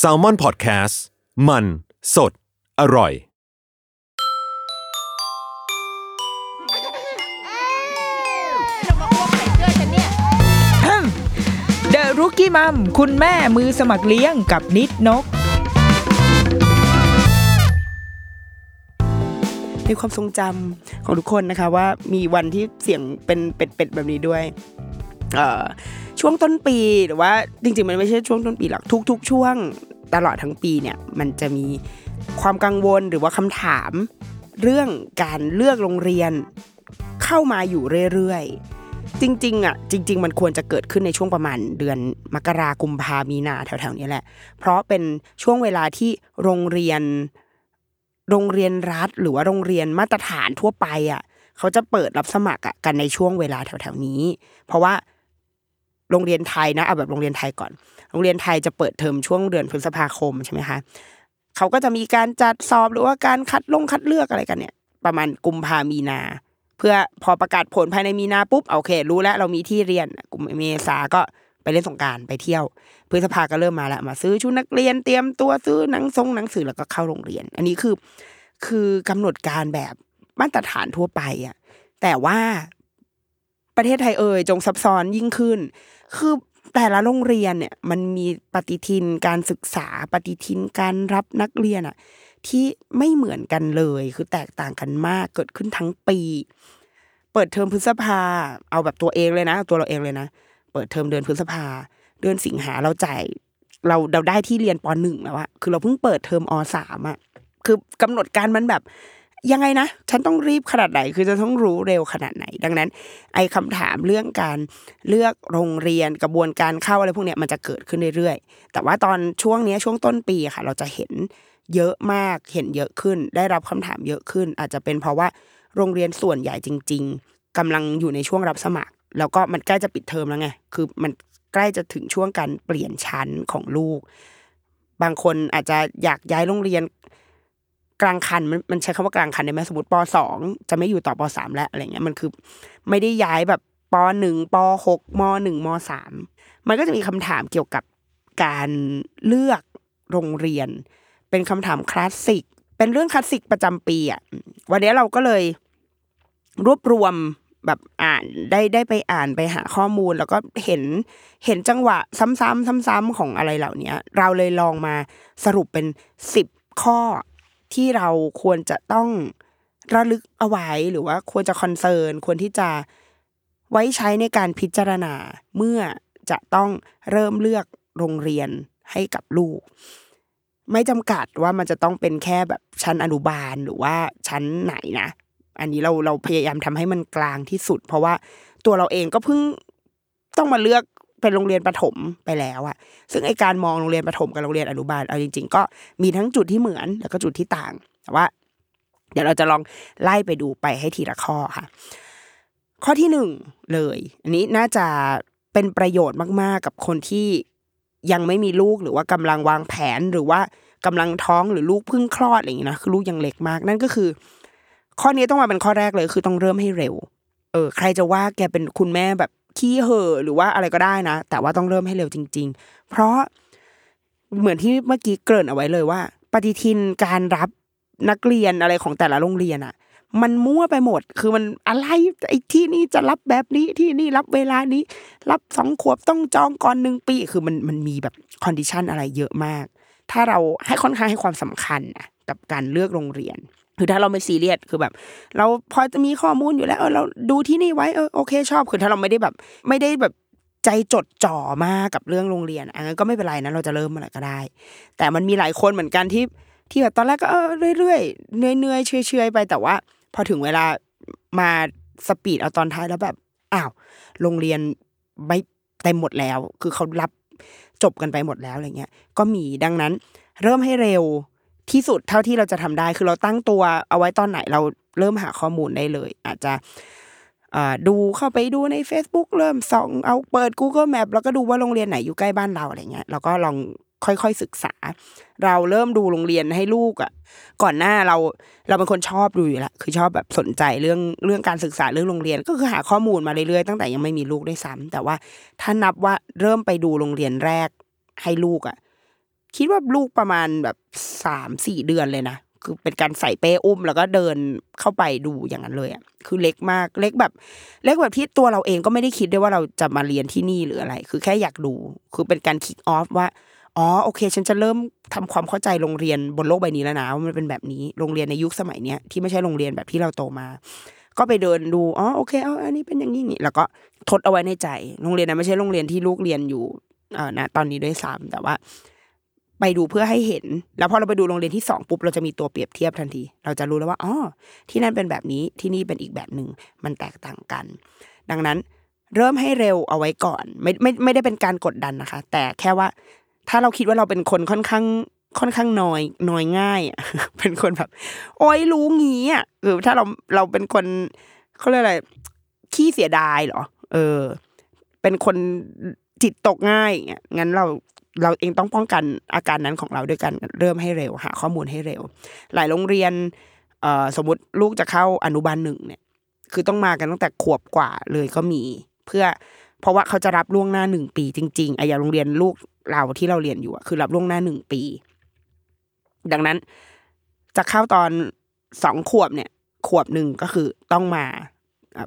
S a l ม o n PODCAST มัน สด อร่อยเดอะรุกี้มัมคุณแม่มือสมัครเลี้ยงกับนิดนกในความทรงจำของทุกคนนะคะว่ามีวันที่เสียงเป็นเป็ดๆแบบนี้ด้วยเอ่อ ช่วงต้นปีหรือว่าจริงๆ มันไม่ใช่ช่วงต้นปีหรอกทุก ๆ ช่วงตลอดทั้งปีเนี่ยมันจะมีความกังวลหรือว่าคำถาม เรื่องการเลือกโรงเรียนเข้ามาอยู่เรื่อยๆ จริงๆอะจริง ๆ มันควรจะเกิดขึ้นในช่วงประมาณเดือนมกรากุมภามีนาแถวๆนี้แหละ เพราะเป็นช่วงเวลาที่โรงเรียนโรงเรียนรัฐ หรือว่าโรงเรียนมาตรฐานทั่วไปอะเขาจะเปิดรับสมัครอะกันในช่วงเวลาแถวๆนี้ เพราะว่า โรงเรียนไทยนะเอาแบบโรงเรียนไทยก่อน โรงเรียนไทยจะเปิดเทอมช่วงเดือนพฤษภาคมใช่ไหมคะเขาก็จะมีการจัดสอบหรือว่าการคัดลงคัดเลือกอะไรกันเนี่ย ประมาณกุมภามีนา เพื่อพอประกาศผลภายในมีนาปุ๊บโอเค รู้แล้วเรามีที่เรียนกุมเมษาก็ไปเล่นสงการไปเที่ยวพฤษภาก็เริ่มมาแล้วมาซื้อชุดนักเรียนเตรียมตัวซื้อหนังทรงหนังสือแล้วก็เข้าโรงเรียน อันนี้คือ คือกำหนดการแบบมาตรฐานทั่วไปอะแต่ว่าประเทศไทยเอ่ยจงซับซ้อนยิ่งขึ้น คือแต่ละโรงเรียนเนี่ยมันมีปฏิทินการศึกษาปฏิทินการรับนักเรียนอะที่ไม่เหมือนกันเลย คือแตกต่างกันมากเกิดขึ้นทั้งปี เปิดเทอมพฤษภา เอาแบบตัวเองเลยนะ ตัวเราเองเลยนะ เปิดเทอมเดือนพฤษภา เดือนสิงหาเราจ่ายเราเราได้ที่เรียนปหนึ่งแล้วอะคือเราเพิ่งเปิดเทอมอสามอะคือกำหนดการมันแบบ ยังไงนะ ฉันต้องรีบขนาดไหน คือจะต้องรู้เร็วขนาดไหน ดังนั้น ไอ้คำถามเรื่องการเลือกโรงเรียนกระบวนการเข้าอะไรพวกเนี้ยมันจะเกิดขึ้นเรื่อยๆ แต่ว่าตอนช่วงนี้ช่วงต้นปีค่ะ เราจะเห็นเยอะมากเห็นเยอะขึ้น ได้รับคำถามเยอะขึ้น อาจจะเป็นเพราะว่าโรงเรียนส่วนใหญ่จริง ๆกำลังอยู่ในช่วงรับสมัคร แล้วก็มันใกล้จะปิดเทอมแล้วไงคือมันใกล้จะถึงช่วงการเปลี่ยนชั้นของลูก บางคนอาจจะอยากย้ายโรงเรียน กลางคันมันมันใช้คำว่ากลางคันได้ไหมสมมติปสองจะไม่อยู่ต่อปสามแล้วอะไรเงี้ยมันคือไม่ได้ย้ายแบบปหนึ่งปหกมหนึ่งมสามมันก็จะมีคำถามเกี่ยวกับการเลือกโรงเรียน เป็นคำถามคลาสสิกเป็นเรื่องคลาสสิกประจำปีอะวันนี้เราก็เลยรวบรวมแบบอ่านได้ได้ไปอ่านไปหาข้อมูล แล้วก็เห็นเห็นจังหวะซ้ำๆซ้ำๆของอะไรเหล่านี้เราเลยลองมาสรุปเป็นสิบข้อ ที่เราควรจะต้องระลึกเอาไว้หรือว่าควรจะ concern ควรที่จะไว้ใช้ในการพิจารณาเมื่อจะต้องเริ่มเลือกโรงเรียนให้กับลูก ไม่จำกัดว่ามันจะต้องเป็นแค่แบบชั้นอนุบาลหรือว่าชั้นไหนนะ อันนี้เราเราพยายามทำให้มันกลางที่สุด เพราะว่าตัวเราเองก็เพิ่งต้องมาเลือก เป็นโรงเรียนประถมไปแล้วอะซึ่งไอการมองโรงเรียนประถมกับโรงเรียนอนุบาลเอาจริง ๆ ก็มีทั้งจุดที่เหมือนแล้วก็จุดที่ต่าง แต่ว่า เดี๋ยวเราจะลองไล่ไปดูไปให้ทีละข้อค่ะ ข้อที่หนึ่งเลย อันนี้น่าจะเป็นประโยชน์มากๆ กับคนที่ยังไม่มีลูกหรือว่ากำลังวางแผนหรือว่ากำลังท้องหรือลูกเพิ่งคลอดอะไรอย่างนี้นะคือลูกยังเล็กมากนั่นก็คือ ข้อนี้ต้องมาเป็นข้อแรกเลย คือต้องเริ่มให้เร็ว เออ ใครจะว่าแกเป็นคุณแม่แบบ ขี้เห่อหรือว่าอะไรก็ได้นะ แต่ว่าต้องเริ่มให้เร็วจริง ๆ เพราะเหมือนที่เมื่อกี้เกริ่นเอาไว้เลยว่า ปฏิทินการรับนักเรียนอะไรของแต่ละโรงเรียนอะมันมั่วไปหมด คือมันอะไรไอ้ที่นี่จะรับแบบนี้ที่นี่รับเวลานี้ รับสองขวบต้องจองก่อนหนึ่งปี คือมันมันมีแบบ condition อะไรเยอะมาก ถ้าเราให้ค่อนข้างให้ความสำคัญนะกับการเลือกโรงเรียน คือถ้าเราไม่ซีเรียสคือแบบ เราพอจะมีข้อมูลอยู่แล้วเออเราดูที่นี่ไว้เออโอเคชอบคือถ้าเราไม่ได้แบบ ไม่ได้แบบใจจดจ่อมากกับเรื่องโรงเรียนอันนั้นก็ไม่เป็นไรนะเราจะเริ่มเมื่อไรก็ได้ แต่มันมีหลายคนเหมือนกันที่ที่แบบตอนแรกก็เออเรื่อยๆเหนื่อยๆเฉอยๆไปแต่ว่า พอถึงเวลามาสปีดเอาตอนท้ายแล้วแบบอ้าวโรงเรียนไม่เต็มหมดแล้ว คือเขารับจบกันไปหมดแล้วอะไรเงี้ยก็มีดังนั้น เริ่มให้เร็ว ที่สุดเท่าที่เราจะทำได้ คือเราตั้งตัวเอาไว้ตอนไหนเราเริ่มหาข้อมูลได้เลย อาจจะดูเข้าไปดูใน Facebook เริ่มส่องเอาเปิด Google Map แล้วก็ดูว่าโรงเรียนไหนอยู่ใกล้บ้านเราอะไรเงี้ยแล้วก็ลองค่อยๆศึกษา เราเริ่มดูโรงเรียนให้ลูกอะ ก่อนหน้าเราเราเป็นคนชอบดูอยู่แล้วคือชอบแบบสนใจเรื่องเรื่องการศึกษาเรื่องโรงเรียน ก็คือหาข้อมูลมาเรื่อยๆตั้งแต่ยังไม่มีลูกด้วยซ้ำแต่ว่าถ้านับว่าเริ่มไปดูโรงเรียนแรกให้ลูกอะ คิดว่าลูกประมาณแบบสามสี่เดือนเลยนะคือเป็นการใส่เป้อุ้มแล้วก็เดินเข้าไปดูอย่างนั้นเลยอะคือเล็กมากเล็กแบบเล็กแบบที่ตัวเราเองก็ไม่ได้คิดด้วยว่าเราจะมาเรียนที่นี่หรืออะไร คือแค่อยากดู คือเป็นการคิกออฟว่าอ๋อโอเค ฉันจะเริ่มทำความเข้าใจโรงเรียนบนโลกใบนี้แล้วนะว่ามันเป็นแบบนี้โรงเรียนในยุคสมัยเนี้ยที่ไม่ใช่โรงเรียนแบบที่เราโตมา ก็ไปเดินดูอ๋อโอเคเอาอันนี้เป็นอย่างนี้นี่แล้วก็ทดเอาไว้ในใจ โรงเรียนนั้นไม่ใช่โรงเรียนที่ลูกเรียนอยู่เอ่อนะตอนนี้ด้วยซ้ำแต่ว่า ไปดูเพื่อให้เห็น แล้วพอเราไปดูโรงเรียนที่สองปุ๊บเราจะมีตัวเปรียบเทียบทันที เราจะรู้แล้วว่าอ๋อที่นั่นเป็นแบบนี้ที่นี่เป็นอีกแบบหนึ่งมันแตกต่างกัน ดังนั้นเริ่มให้เร็วเอาไว้ก่อน ไม่ไม่ไม่ได้เป็นการกดดันนะคะ แต่แค่ว่า ถ้าเราคิดว่าเราเป็นคนค่อนข้างค่อนข้างน้อยน้อยง่ายอะเป็นคนแบบ โอ้ยรู้งี้อะคือถ้าเราเราเป็นคนเขาเรียกอะไรขี้เสียดายเหรอ เออ เป็นคนจิตตกง่ายอย่างเงี้ยงั้นเรา เราเองต้องป้องกันอาการนั้นของเราด้วยกันเริ่มให้เร็วหาข้อมูลให้เร็ว หลายโรงเรียนสมมติลูกจะเข้าอนุบาลหนึ่งเนี่ย คือต้องมากันตั้งแต่ขวบกว่าเลยก็มี เพื่อเพราะว่าเขาจะรับล่วงหน้าหนึ่งปีจริงๆไอ้อย่างโรงเรียนลูกเราที่เราเรียนอยู่คือรับล่วงหน้าหนึ่งปี ดังนั้นจะเข้าตอนสองขวบเนี่ย ขวบหนึ่งก็คือต้องมา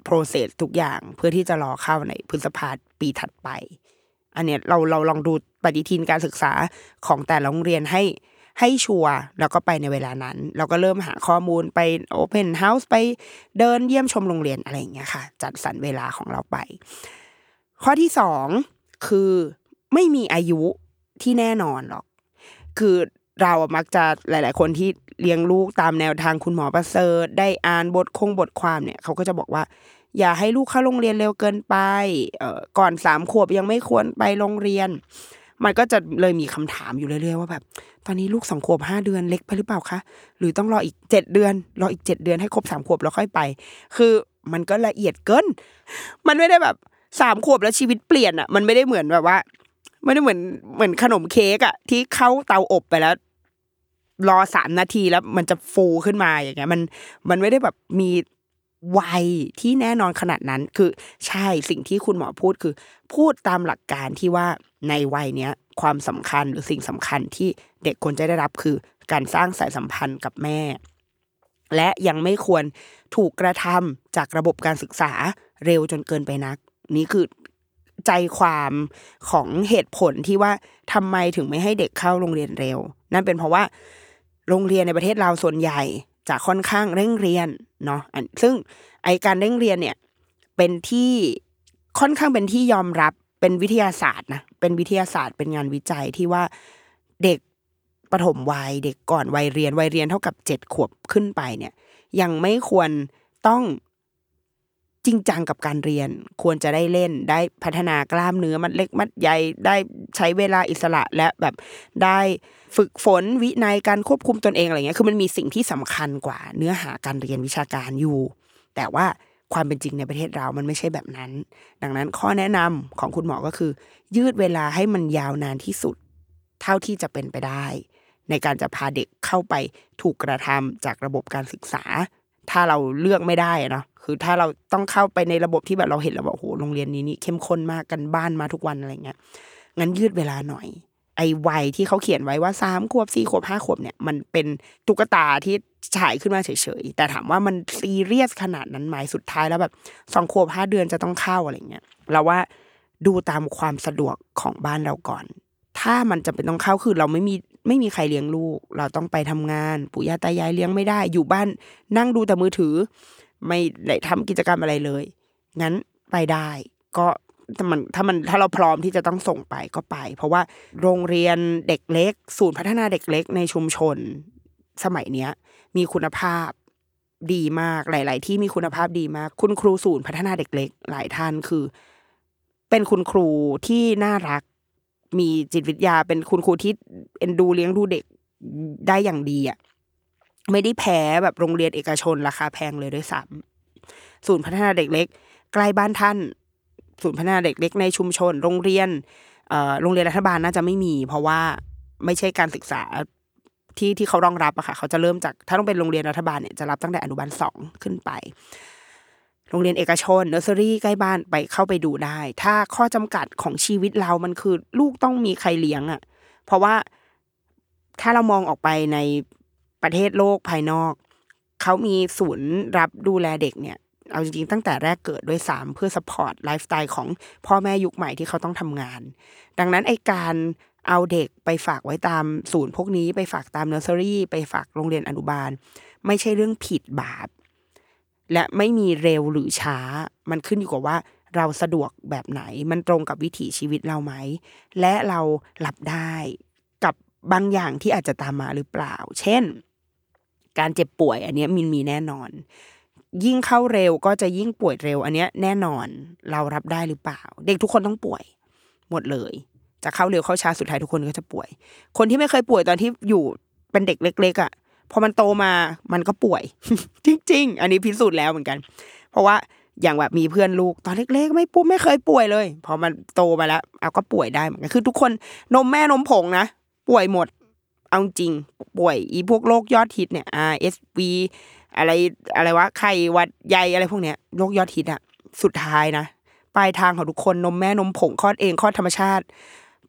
โปรเซสทุกอย่างเพื่อที่จะรอเข้าในพฤษภาปีถัดไป อันเนี้ยเราเราลองดู ปฏิทินการศึกษาของแต่ละโรงเรียนให้ให้ชัวร์แล้วก็ไปในเวลานั้น เราก็เริ่มหาข้อมูลไป open house ไปเดินเยี่ยมชมโรงเรียนอะไรอย่างเงี้ยค่ะ จัดสรรเวลาของเราไป ข้อที่สองคือไม่มีอายุที่แน่นอนหรอก คือเรามักจะหลาย ๆ คนที่เลี้ยงลูกตามแนวทางคุณหมอประเสริฐได้อ่านบทคงบทความเนี่ยเขาก็จะบอกว่า อย่าให้ลูกเข้าโรงเรียนเร็วเกินไปเอ่อก่อนสามขวบยังไม่ควรไปโรงเรียน มันก็จะเลยมีคำถามอยู่เรื่อยๆว่าแบบ ตอนนี้ลูกสองขวบห้าเดือนเล็กไปหรือเปล่าคะหรือต้องรออีกเจ็ดเดือนรออีกเจ็ดเดือนให้ครบสามขวบแล้วค่อยไป คือมันก็ละเอียดเกิน มันไม่ได้แบบสามขวบแล้วชีวิตเปลี่ยนอะ มันไม่ได้เหมือนแบบว่าไม่ได้เหมือนเหมือนขนมเค้กอะ ที่เข้าเตาอบไปแล้ว รอสามนาทีแล้วมันจะฟูขึ้นมาอย่างเงี้ย มันมันไม่ได้แบบมี วัยที่แน่นอนขนาดนั้นคือใช่สิ่งที่คุณหมอพูดคือ พูดตามหลักการที่ว่าในวัยเนี้ยความสำคัญหรือสิ่งสำคัญที่เด็กควรจะได้รับคือ การสร้างสายสัมพันธ์กับแม่ และยังไม่ควรถูกกระทำจากระบบการศึกษาเร็วจนเกินไปนัก นี่คือใจความของเหตุผลที่ว่าทำไมถึงไม่ให้เด็กเข้าโรงเรียนเร็ว นั่นเป็นเพราะว่า โรงเรียนในประเทศเราส่วนใหญ่จะค่อนข้างเร่งเรียน เนาะซึ่งไอการเร่งเรียนเนี่ยเป็นที่ค่อนข้างเป็นที่ยอมรับเป็นวิทยาศาสตร์นะเป็นวิทยาศาสตร์เป็นงานวิจัยที่ว่าเด็กปฐมวัยเด็กก่อนวัยเรียนวัยเรียนเท่ากับเจ็ดขวบขึ้นไปเนี่ย ยังไม่ควรต้องจริงจังกับการเรียน ควรจะได้เล่นได้พัฒนากล้ามเนื้อมัดเล็กมัดใหญ่ได้ใช้เวลาอิสระและแบบได้ ฝึกฝนวินัยการควบคุมตนเองอะไรเงี้ยคือมันมีสิ่งที่สำคัญกว่า เนื้อหาการเรียนวิชาการอยู่ แต่ว่าความเป็นจริงในประเทศเรามันไม่ใช่แบบนั้น ดังนั้นข้อแนะนำของคุณหมอก็คือ ยืดเวลาให้มันยาวนานที่สุด เท่าที่จะเป็นไปได้ ในการจะพาเด็กเข้าไปถูกกระทำจากระบบการศึกษา ถ้าเราเลือกไม่ได้เนาะคือถ้าเราต้องเข้าไปในระบบที่แบบเราเห็นแล้วว่าโอ้โหโรงเรียนนี้นี่เข้มข้นมากกันบ้านมาทุกวันอะไรเงี้ยงั้นยืดเวลาหน่อย ไอ้วัยที่เขาเขียนไว้ว่าสามขวบสี่ขวบห้าขวบเนี่ยมันเป็นตุ๊กตาที่ฉายขึ้นมาเฉยๆแต่ถามว่ามันซีเรียสขนาดนั้นไหมสุดท้ายแล้วแบบสองขวบห้าเดือนจะต้องเข้าอะไรเงี้ยเราว่าดูตามความสะดวกของบ้านเราก่อน ถ้ามันจะเป็นต้องเข้าคือเราไม่มีไม่มีใครเลี้ยงลูก เราต้องไปทำงาน ปู่ย่าตายายเลี้ยงไม่ได้ อยู่บ้านนั่งดูแต่มือถือ ไม่ได้ทำกิจกรรมอะไรเลย งั้นไปได้ ก็ ถ้ามันถ้ามันถ้าเราพร้อมที่จะต้องส่งไปก็ไป เพราะว่าโรงเรียนเด็กเล็ก ศูนย์พัฒนาเด็กเล็กในชุมชน สมัยเนี้ย มีคุณภาพดีมากหลาย ๆ ที่มีคุณภาพดีมาก คุณครูศูนย์พัฒนาเด็กเล็ก หลายท่านคือ เป็นคุณครูที่น่ารัก มีจิตวิทยาเป็นคุณครูที่เอ็นดูเลี้ยงดูเด็กได้อย่างดีอะไม่ได้แพ้แบบโรงเรียนเอกชนราคาแพงเลยด้วยซ้ำศูนย์พัฒนาเด็กเล็ก ใกล้บ้านท่าน ศูนย์พัฒนาเด็กเล็กในชุมชน โรงเรียนโรงเรียนรัฐบาลน่าจะไม่มี เพราะว่าไม่ใช่การศึกษาที่ที่เขารองรับอะค่ะเขาจะเริ่มจากถ้าต้องเป็นโรงเรียนรัฐบาลเนี่ยจะรับตั้งแต่อนุบาลสองขึ้นไป โรงเรียนเอกชนเนอร์เซอรี่ใกล้บ้านไปเข้าไปดูได้ ถ้าข้อจำกัดของชีวิตเรามันคือลูกต้องมีใครเลี้ยงอะเพราะว่าถ้าเรามองออกไปในประเทศโลกภายนอก เขามีศูนย์รับดูแลเด็กเนี่ย เอาจริงๆตั้งแต่แรกเกิดด้วยซ้ำเพื่อ support ไลฟ์สไตล์ของพ่อแม่ยุคใหม่ที่เขาต้องทำงาน ดังนั้นไอการเอาเด็กไปฝากไว้ตามศูนย์พวกนี้ไปฝากตามเนอร์เซอรี่ไปฝากโรงเรียนอนุบาล ไม่ใช่เรื่องผิดบาป และไม่มีเร็วหรือช้า มันขึ้นอยู่กับว่าเราสะดวกแบบไหน มันตรงกับวิถีชีวิตเราไหม และเราหลับได้กับบางอย่างที่อาจจะตามมาหรือเปล่า เช่น การเจ็บป่วยอันนี้มินมีแน่นอน ยิ่งเข้าเร็วก็จะยิ่งป่วยเร็ว อันเนี้ยแน่นอนเรารับได้หรือเปล่า เด็กทุกคนต้องป่วยหมดเลย จะเข้าเร็วเข้าช้าสุดท้ายทุกคนก็จะป่วย คนที่ไม่เคยป่วยตอนที่อยู่เป็นเด็กเล็ก ๆอะพอมันโตมามันก็ป่วย จริง ๆ อันนี้พิสูจน์แล้วเหมือนกัน เพราะว่าอย่างแบบมีเพื่อนลูกตอนเล็กๆ ไม่ปุ๊บไม่เคยป่วยเลย พอมันโตมาแล้วเอาก็ป่วยได้เหมือนกันคือ ทุกคนนมแม่นมผงนะป่วยหมดเอาจริงป่วยอีพวกโรคยอดฮิตเนี่ย RSV อะไรอะไรวะไข้หวัดใหญ่อะไรพวกเนี้ยโรคยอดฮิตอะสุดท้ายนะปลายทางของทุกคนนมแม่นมผงคลอดเองคลอดธรรมชาติ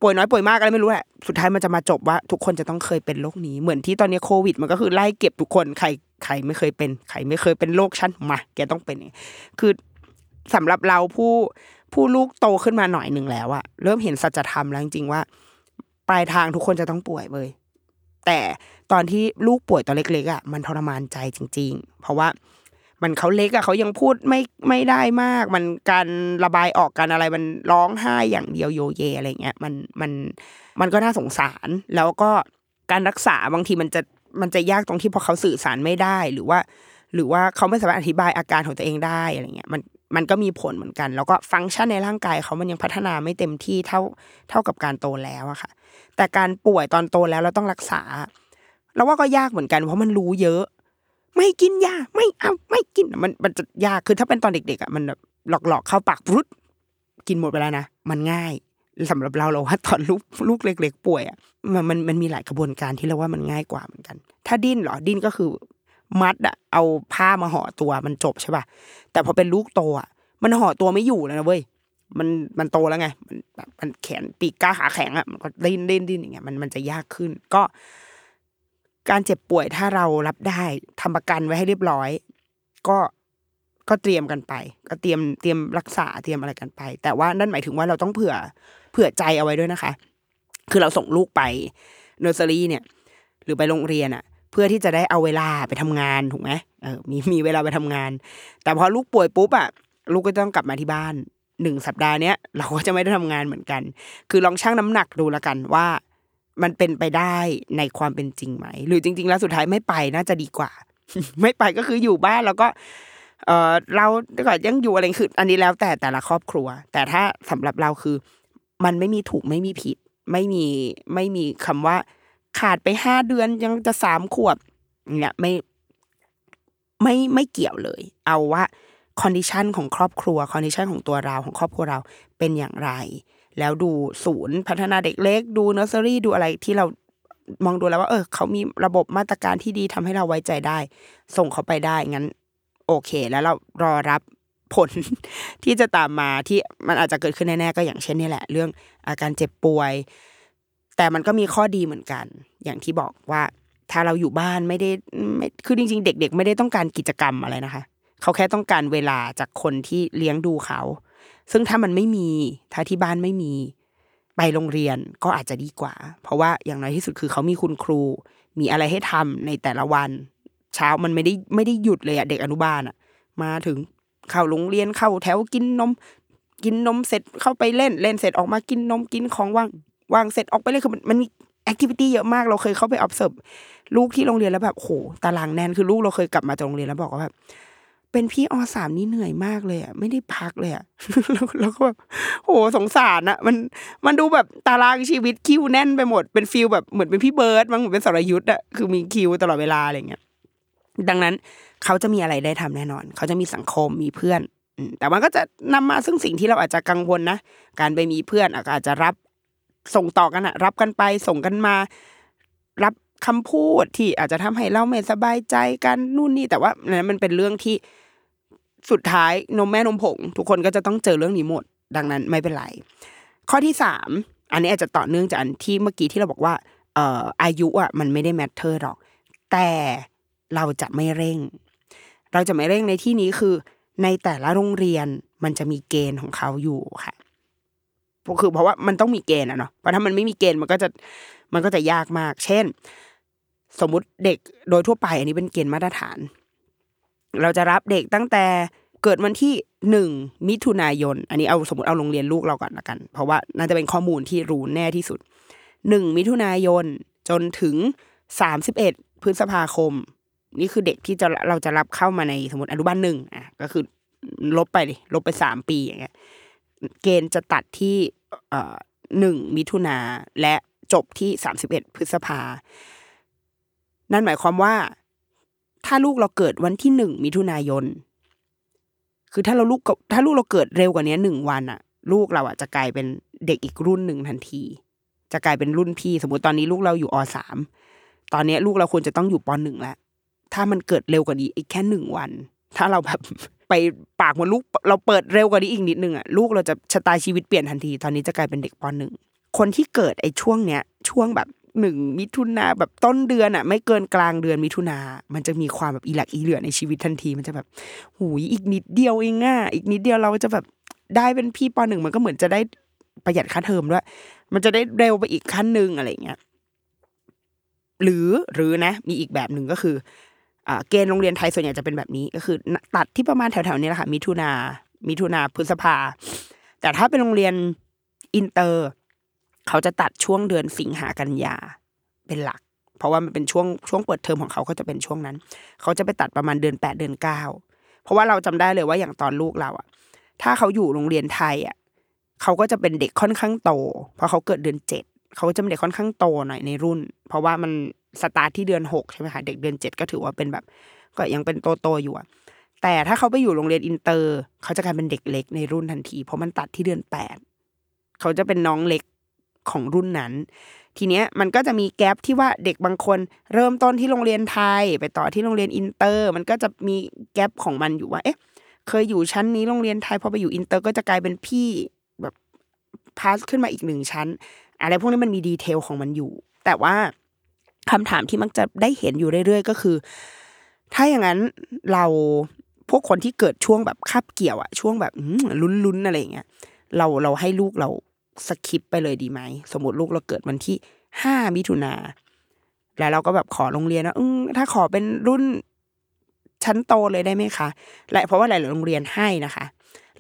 ป่วยน้อยป่วยมากอะไรไม่รู้แหละสุดท้ายมันจะมาจบว่า ทุกคนจะต้องเคยเป็นโรคนี้ เหมือนที่ตอนนี้โควิด มันก็คือไล่เก็บทุกคนใครใครไม่เคยเป็นใครไม่เคยเป็นโรคชั้นมาแกต้องเป็นคือสำหรับเราผู้ผู้ลูกโตขึ้นมาหน่อยหนึ่งแล้วอะเริ่มเห็นสัจธรรมแล้วจริงๆว่า ปลายทางทุกคนจะต้องป่วยเลย แต่ตอนที่ลูกป่วยตอนเล็กๆอะมันทรมานใจจริง ๆ เพราะว่ามันเขาเล็กอะเขายังพูดไม่ไม่ได้มาก มันการระบายออกกันอะไรมันร้องไห้อย่างเดียวโยเยอะไรเงี้ยมันมันมันก็น่าสงสาร แล้วก็การรักษาบางทีมันจะมันจะยากตรงที่พอเขาสื่อสารไม่ได้หรือว่า หรือว่าเขาไม่สามารถอธิบายอาการของตัวเองได้อะไรเงี้ยมันมันก็มีผลเหมือนกัน แล้วก็ฟังก์ชันในร่างกายเขามันยังพัฒนาไม่เต็มที่เท่าเท่ากับการโตแล้วอะค่ะ แต่การป่วยตอนโตแล้วเราต้องรักษาเราว่าก็ยากเหมือนกันเพราะมันรู้เยอะ ไม่กินยาไม่เอาไม่กินมันมันจะยากคือถ้าเป็นตอนเด็กๆอะมันแบบหลอกๆเข้าปากรุดกินหมดไปแล้วนะมันง่ายสำหรับเราเราว่าตอนลูกลูกเล็ก ๆ ป่วยอะมันมันมันมีหลายกระบวนการที่เราว่ามันง่ายกว่าเหมือนกัน ถ้าดิ้นเหรอดิ้นก็คือ มัดอะเอาผ้ามาห่อตัวมันจบใช่ป่ะแต่พอเป็นลูกโตอะมันห่อตัวไม่อยู่แล้วนะเว้ย มันมันโตแล้วไง มันแบบมันแขนปีกก้าขาแข็งอะมันก็ดิ้นดิ้นดิ้นอย่างเงี้ยมันมันจะยากขึ้น ก็ การเจ็บป่วยถ้าเรารับได้ทำประกันไว้ให้เรียบร้อย ก็ก็เตรียมกันไป ก็เตรียมเตรียมรักษาเตรียมอะไรกันไป แต่ว่านั่นหมายถึงว่าเราต้องเผื่อเผื่อใจเอาไว้ด้วยนะคะ คือเราส่งลูกไปเนอร์เซอรี่เนี่ย หรือไปโรงเรียนอะ เพื่อที่จะได้เอาเวลาไปทำงานถูกไหมเออมีมีเวลาไปทำงาน แต่พอลูกป่วยปุ๊บอะลูกก็ต้องกลับมาที่บ้าน หนึ่งสัปดาห์เนี้ยเราก็จะไม่ได้ทำงานเหมือนกัน คือลองชั่งน้ำหนักดูละกันว่า มันเป็นไปได้ในความเป็นจริงไหม หรือจริง ๆ แล้วสุดท้ายไม่ไปน่าจะดีกว่า ไม่ไปก็คืออยู่บ้านแล้วก็ เออเราก็ยังอยู่อะไรคือ อันนี้แล้วแต่แต่ละครอบครัว แต่ถ้าสำหรับเราคือ มันไม่มีถูกไม่มีผิด ไม่มีไม่มีคำว่า ขาดไปห้าเดือนยังจะสามขวบเนี่ยไม่ไม่ไม่เกี่ยวเลย เอาว่า condition ของครอบครัว condition ของตัวเราของครอบครัวเราเป็นอย่างไร แล้วดูศูนย์พัฒนาเด็กเล็ก ดูเนอร์เซอรี่ดูอะไรที่เรามองดูแล้วว่าเออเขามีระบบมาตรการที่ดีทำให้เราไว้ใจได้ ส่งเขาไปได้งั้น โอเค แล้วเรารอรับผลที่จะตามมาที่มันอาจจะเกิดขึ้นแน่ๆก็อย่างเช่นนี่แหละ เรื่องอาการเจ็บป่วย แต่มันก็มีข้อดีเหมือนกัน อย่างที่บอกว่าถ้าเราอยู่บ้านไม่ได้ไม่คือจริง ๆ เด็ก ๆ ไม่ได้ต้องการกิจกรรมอะไรนะคะ เขาแค่ต้องการเวลาจากคนที่เลี้ยงดูเขา ซึ่งถ้ามันไม่มีถ้าที่บ้านไม่มี ไปโรงเรียนก็อาจจะดีกว่า เพราะว่าอย่างน้อยที่สุดคือเขามีคุณครู มีอะไรให้ทำในแต่ละวัน เช้ามันไม่ได้ไม่ได้หยุดเลยอะเด็กอนุบาลอะมาถึงเข้าโรงเรียนเข้าแถวกินนม กินนมเสร็จเข้าไปเล่นเล่นเสร็จออกมากินนมกินของว่างว่างเสร็จออกไปเลยคือมันมันมีแอคทิวิตี้เยอะมากเราเคยเข้าไป observe ลูกที่โรงเรียนแล้วแบบโหตารางแน่นคือลูกเราเคยกลับมาจากโรงเรียนแล้วบอกว่าแบบ เป็นพี่อสามนี่เหนื่อยมากเลยอะไม่ได้พักเลยอะแล้วก็แบบโหสงสารอะ มันมันดูแบบตารางชีวิตคิวแน่นไปหมดเป็น feel แบบเหมือนเป็นพี่เบิร์ดมั้งเหมือนเป็นสรยุทธ์อะคือมีคิวตลอดเวลาอะไรเงี้ยดังนั้นเขาจะมีอะไรได้ทำแน่นอน เขาจะมีสังคมมีเพื่อนแต่มันก็จะนำมาซึ่งสิ่งที่เราอาจจะกังวลนะการไปมีเพื่อนอาจจะรับส่งต่อกันอะรับกันไปส่งกันมา รับคำพูดที่อาจจะทำให้เราไม่สบายใจกันนู่นนี่แต่ว่านั้นมันเป็นเรื่องที่ สุดท้ายนมแม่นมผง ทุกคนก็จะต้องเจอเรื่องนี้หมด ดังนั้นไม่เป็นไร ข้อที่สามอันนี้อาจจะต่อเนื่องจากอันที่เมื่อกี้ที่เราบอกว่าเอ่ออายุอะมันไม่ได้แมทเทอร์หรอก แต่เราจะไม่เร่ง เราจะไม่เร่งในที่นี้คือ ในแต่ละโรงเรียนมันจะมีเกณฑ์ของเขาอยู่ค่ะคือเพราะว่ามันต้องมีเกณฑ์อะเนาะเพราะถ้ามันไม่มีเกณฑ์มันก็จะมันก็จะยากมาก เช่น สมมุติเด็กโดยทั่วไป อันนี้เป็นเกณฑ์มาตรฐาน เราจะรับเด็กตั้งแต่เกิดวันที่หนึ่งมิถุนายน อันนี้เอาสมมติเอาโรงเรียนลูกเราก่อนละกัน เพราะว่าน่าจะเป็นข้อมูลที่รู้แน่ที่สุดหนึ่งมิถุนายนจนถึงสามสิบเอ็ดพฤษภาคม นี่คือเด็กที่จะเราจะรับเข้ามาในสมมติอนุบาลหนึ่งอะก็คือลบไปเลยลบไปสามปีอย่างเงี้ยเกณฑ์จะตัดที่หนึ่งมิถุนาและจบที่สามสิบเอ็ดพฤษภา นั่นหมายความว่า ถ้าลูกเราเกิดวันที่หนึ่งมิถุนายน คือถ้าเราลูกถ้าลูกเราเกิดเร็วกว่านี้หนึ่งวันอะลูกเราอะจะกลายเป็นเด็กอีกรุ่นหนึ่งทันที จะกลายเป็นรุ่นพี่ สมมติตอนนี้ลูกเราอยู่อสามตอนนี้ลูกเราควรจะต้องอยู่ปหนึ่งแล้วถ้ามันเกิดเร็วกว่านี้อีกแค่หนึ่งวัน ถ้าเราแบบไปปากมันลูกเราเปิดเร็วกว่านี้อีกนิดนึงอะลูกเราจะชะตาชีวิตเปลี่ยนทันที ตอนนี้จะกลายเป็นเด็กปหนึ่งคนที่เกิดไอ้ช่วงเนี้ย ช่วงแบบ หนึ่งมิถุนาแบบต้นเดือนอะ ไม่เกินกลางเดือนมิถุนา มันจะมีความแบบอีหลักอีเหลือในชีวิตทันที มันจะแบบหูยอีกนิดเดียวเองอะอีกนิดเดียวเราจะแบบได้เป็นพี่ปหนึ่งมันก็เหมือนจะได้ประหยัดค่าเทอมด้วย มันจะได้เร็วไปอีกขั้นหนึ่งอะไรเงี้ย หรือหรือนะ มีอีกแบบหนึ่งก็คือเกณฑ์โรงเรียนไทยส่วนใหญ่จะเป็นแบบนี้ ก็คือ ตัดที่ประมาณแถวๆนี้แหละค่ะมิถุนามิถุนาพฤษภา แต่ถ้าเป็นโรงเรียนอินเตอร์ เขาจะตัดช่วงเดือนสิงหากันยาเป็นหลัก เพราะว่ามันเป็นช่วงช่วงเปิดเทอมของเขาก็จะเป็นช่วงนั้น เขาจะไปตัดประมาณเดือนแปดเดือนเก้าเพราะว่าเราจำได้เลยว่าอย่างตอนลูกเราอะ ถ้าเขาอยู่โรงเรียนไทยอะเขาก็จะเป็นเด็กค่อนข้างโต เพราะเขาเกิดเดือนเจ็ดเขาจะเป็นเด็กค่อนข้างโตหน่อยในรุ่น เพราะว่ามันสตาร์ทที่เดือนหกใช่ไหมคะเด็กเดือนเจ็ดก็ถือว่าเป็นแบบ ก็ยังเป็นโตโตอยู่อะแต่ถ้าเขาไปอยู่โรงเรียนอินเตอร์ เขาจะกลายเป็นเด็กเล็กในรุ่นทันที เพราะมันตัดที่เดือนแปดเขาจะเป็นน้องเล็ก ของรุ่นนั้น ทีเนี้ยมันก็จะมี gap ที่ว่าเด็กบางคนเริ่มต้นที่โรงเรียนไทย ไปต่อที่โรงเรียนอินเตอร์ มันก็จะมี gap ของมันอยู่ว่าเอ๊ะเคยอยู่ชั้นนี้โรงเรียนไทยพอไปอยู่อินเตอร์ก็จะกลายเป็นพี่แบบ pass ขึ้นมาอีกหนึ่งชั้น อะไรพวกนี้มันมี detail ของมันอยู่ แต่ว่าคำถามที่มักจะได้เห็นอยู่เรื่อยๆ ก็คือ ถ้าอย่างนั้นเราพวกคนที่เกิดช่วงแบบคาบเกี่ยวอะช่วงแบบลุ้นๆอะไรเงี้ยเราเราให้ลูกเรา สคิปไปเลยดีไหม สมมติลูกเราเกิดวันที่ห้ามิถุนา แล้วเราก็แบบขอโรงเรียนว่าถ้าขอเป็นรุ่นชั้นโตเลยได้ไหมคะและเพราะว่าหลายโรงเรียนให้นะคะ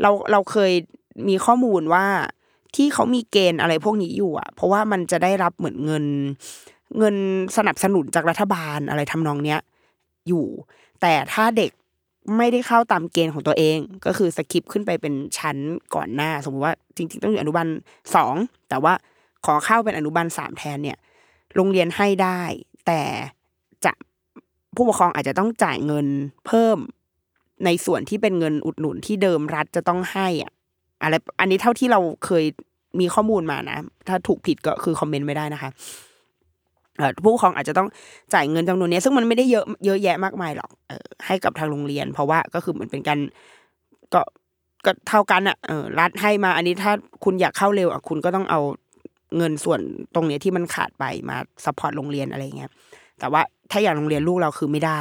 เราเราเคยมีข้อมูลว่าที่เขามีเกณฑ์อะไรพวกนี้อยู่อะ เพราะว่ามันจะได้รับเหมือนเงิน เงินสนับสนุนจากรัฐบาลอะไรทำนองเนี้ยอยู่ แต่ถ้าเด็ก ไม่ได้เข้าตามเกณฑ์ของตัวเอง ก็คือสกิปขึ้นไปเป็นชั้นก่อนหน้า สมมติว่าจริง ๆ ต้องอยู่อนุบาลสองแต่ว่าขอเข้าเป็นอนุบาลสามแทนเนี่ย โรงเรียนให้ได้ แต่จะผู้ปกครองอาจจะต้องจ่ายเงินเพิ่มในส่วนที่เป็นเงินอุดหนุนที่เดิมรัฐจะต้องให้อะอะไรอันนี้เท่าที่เราเคยมีข้อมูลมานะ ถ้าถูกผิดก็คือ comment ไม่ได้นะคะ ผู้ปกครองอาจจะต้องจ่ายเงินจำนวนนี้ซึ่งมันไม่ได้เยอะเยอะแยะมากมายหรอกเออให้กับทางโรงเรียน เพราะว่าก็คือเหมือนเป็นการก็ก็เท่ากันอะเออรัฐให้มา อันนี้ถ้าคุณอยากเข้าเร็วอะคุณก็ต้องเอาเงินส่วนตรงนี้ที่มันขาดไปมา support โรงเรียนอะไรเงี้ยแต่ว่าถ้าอย่างโรงเรียนลูกเราคือไม่ได้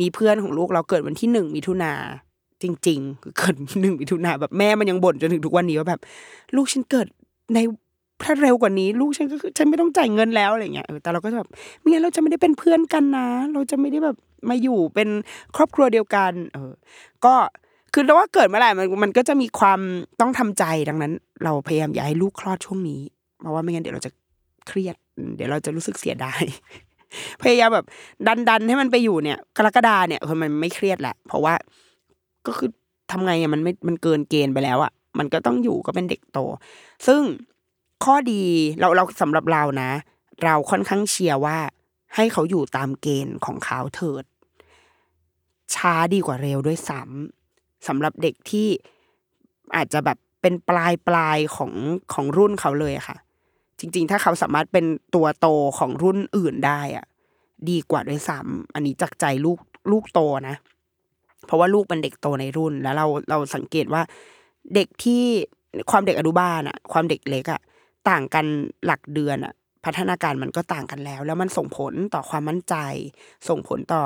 มีเพื่อนของลูกเราเกิดวันที่หนึ่งมิถุนาจริง ๆ เกิดหนึ่งมิถุนาแบบแม่มันยังบ่นจนถึงทุกวันนี้ว่าแบบ ลูกฉันเกิดใน ถ้าเร็วกว่านี้ลูกฉันก็คือฉันไม่ต้องจ่ายเงินแล้วอะไรเงี้ยเออแต่เราก็จะแบบไม่งั้นเราจะไม่ได้เป็นเพื่อนกันนะ เราจะไม่ได้แบบมาอยู่เป็นครอบครัวเดียวกัน เออ ก็คือเราว่าเกิดเมื่อไหร่มันมันก็จะมีความต้องทำใจดังนั้น เราพยายามอย่าให้ลูกคลอดช่วงนี้เพราะว่าไม่งั้นเดี๋ยวเราจะเครียด เดี๋ยวเราจะรู้สึกเสียดายพยายามแบบ ดันดันให้มันไปอยู่เนี่ย กรกฎาเนี่ยคือมันไม่เครียดแหละ เพราะว่าก็คือทำไงอะมันไม่มันเกินเกณฑ์ไปแล้วอะมันก็ต้องอยู่ก็เป็นเด็กโต ซึ่ง ข้อดีเราเราสำหรับเรานะ เราค่อนข้างเชียร์ว่า ให้เขาอยู่ตามเกณฑ์ของเขาเถิด ช้าดีกว่าเร็วด้วยซ้ำสำหรับเด็กที่อาจจะแบบเป็นปลายปลายของของรุ่นเขาเลยค่ะ จริง ๆ ถ้าเขาสามารถเป็นตัวโตของรุ่นอื่นได้อะดีกว่าด้วยซ้ำอันนี้จากใจลูกลูกโตนะ เพราะว่าลูกเป็นเด็กโตในรุ่น แล้วเราเราสังเกตว่าเด็กที่ความเด็กอนุบาลอะความเด็กเล็กอะ ต่างกันหลักเดือนอะพัฒนาการมันก็ต่างกันแล้ว แล้วมันส่งผลต่อความมั่นใจ ส่งผลต่อ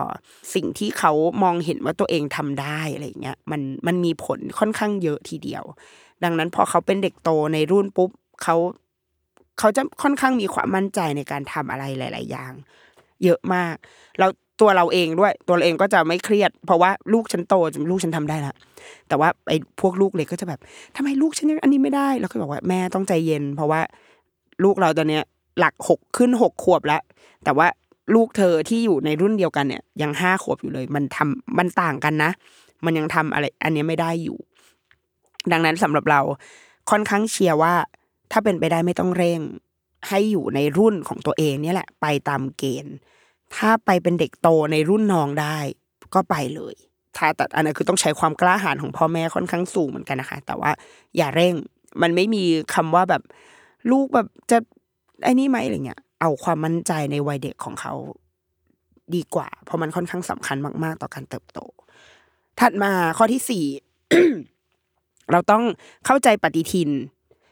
สิ่งที่เขามองเห็นว่าตัวเองทำได้อะไรเงี้ยมันมันมีผลค่อนข้างเยอะทีเดียว ดังนั้นพอเขาเป็นเด็กโตในรุ่นปุ๊บเขาเขาจะค่อนข้างมีความมั่นใจในการทำอะไรหลาย ๆ อย่าง เยอะมาก แล้ว ตัวเราเองด้วย ตัวเราเองก็จะไม่เครียด เพราะว่าลูกฉันโตลูกฉันทำได้ละแต่ว่าไอ้พวกลูกเล็กก็จะแบบทำไมลูกฉันยังอันนี้ไม่ได้แล้วก็บอกว่าแม่ต้องใจเย็น เพราะว่าลูกเราตอนเนี้ยหลักหกขึ้นหกขวบแล้ว แต่ว่าลูกเธอที่อยู่ในรุ่นเดียวกันเนี่ย ยังห้าขวบอยู่เลย มันทำมันต่างกันนะ มันยังทำอะไร อันนี้ไม่ได้อยู่ ดังนั้นสำหรับเราค่อนข้างเชียร์ว่า ถ้าเป็นไปได้ไม่ต้องเร่ง ให้อยู่ในรุ่นของตัวเองเนี่ยแหละ ไปตามเกณฑ์ ถ้าไปเป็นเด็กโตในรุ่นน้องได้ก็ไปเลยถ้าแต่อันนั้นคือต้องใช้ความกล้าหาญของพ่อแม่ค่อนข้างสูงเหมือนกันนะคะ แต่ว่าอย่าเร่ง มันไม่มีคำว่าแบบ ลูกแบบจะไอ้นี่ไหมอะไรเงี้ย เอาความมั่นใจในวัยเด็กของเขาดีกว่า เพราะมันค่อนข้างสำคัญมาก ๆ ต่อการเติบโต ถัดมาข้อที่สี่เราต้องเข้าใจปฏิทิน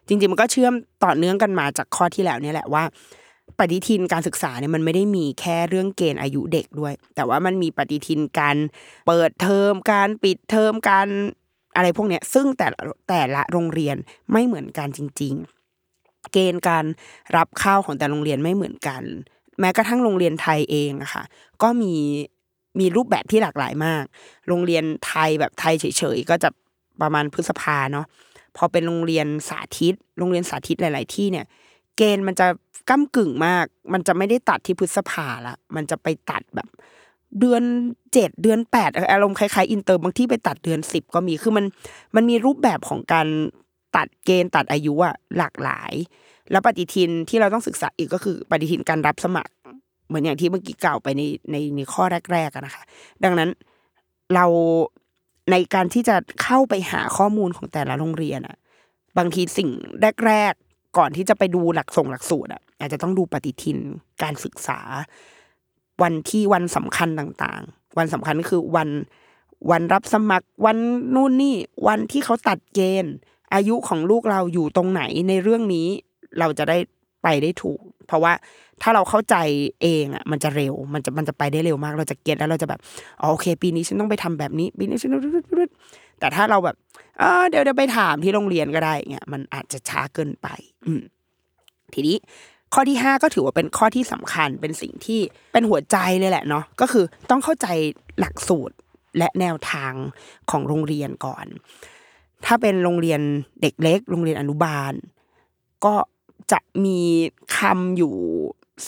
จริง ๆ มันก็เชื่อมต่อเนื่องกันมาจากข้อที่แล้วเนี่ยแหละว่า ปฏิทินการศึกษาเนี่ยมันไม่ได้มีแค่เรื่องเกณฑ์อายุเด็กด้วย แต่ว่ามันมีปฏิทินการเปิดเทอมการปิดเทอมการอะไรพวกเนี้ย ซึ่งแต่แต่ละโรงเรียนไม่เหมือนกันจริง ๆ เกณฑ์การรับเข้าของแต่โรงเรียนไม่เหมือนกัน แม้กระทั่งโรงเรียนไทยเองอะค่ะ ก็มีมีรูปแบบที่หลากหลายมาก โรงเรียนไทยแบบไทยเฉยๆก็จะประมาณพฤษภาเนาะพอเป็นโรงเรียนสาธิต โรงเรียนสาธิตหลาย ๆ ที่เนี่ย เกณฑ์มันจะก้ากึ่งมาก มันจะไม่ได้ตัดที่พฤษภาละมันจะไปตัดแบบ เดือนเจ็ดเดือนแปดอารมณ์คล้ายๆอินเตอร์บางที่ไปตัดเดือนสิบก็มีคือมันมันมีรูปแบบของการตัดเกณฑ์ตัดอายุอะหลากหลาย แล้วปฏิทินที่เราต้องศึกษาอีกก็คือปฏิทินการรับสมัคร เหมือนอย่างที่เมื่อกี้กล่าวไปในในในข้อแรกๆนะคะ ดังนั้นเราในการที่จะเข้าไปหาข้อมูลของแต่ละโรงเรียนอะบางทีสิ่งแรก ก่อนที่จะไปดูหลักส่งหลักสูตรอะอาจจะต้องดูปฏิทินการศึกษา วันที่วันสำคัญต่างๆ วันสำคัญก็คือวันวันรับสมัครวันนู่นนี่ วันที่เขาตัดเกณฑ์ อายุของลูกเราอยู่ตรงไหนในเรื่องนี้เราจะได้ไปได้ถูก เพราะว่าถ้าเราเข้าใจเองอะมันจะเร็ว มันจะมันจะไปได้เร็วมาก เราจะเก็ตแล้วเราจะแบบอ๋อโอเค ปีนี้ฉันต้องไปทำแบบนี้ ปีนี้ฉัน แต่ถ้าเราแบบเออเดี๋ยวเดี๋ยวไปถามที่โรงเรียนก็ได้เงี้ยมันอาจจะช้าเกินไป อืทีนี้ข้อที่ห้าก็ถือว่าเป็นข้อที่สำคัญเป็นสิ่งที่เป็นหัวใจเลยแหละเนาะก็คือต้องเข้าใจหลักสูตรและแนวทางของโรงเรียนก่อน ถ้าเป็นโรงเรียนเด็กเล็ก โรงเรียนอนุบาล ก็จะมีคำอยู่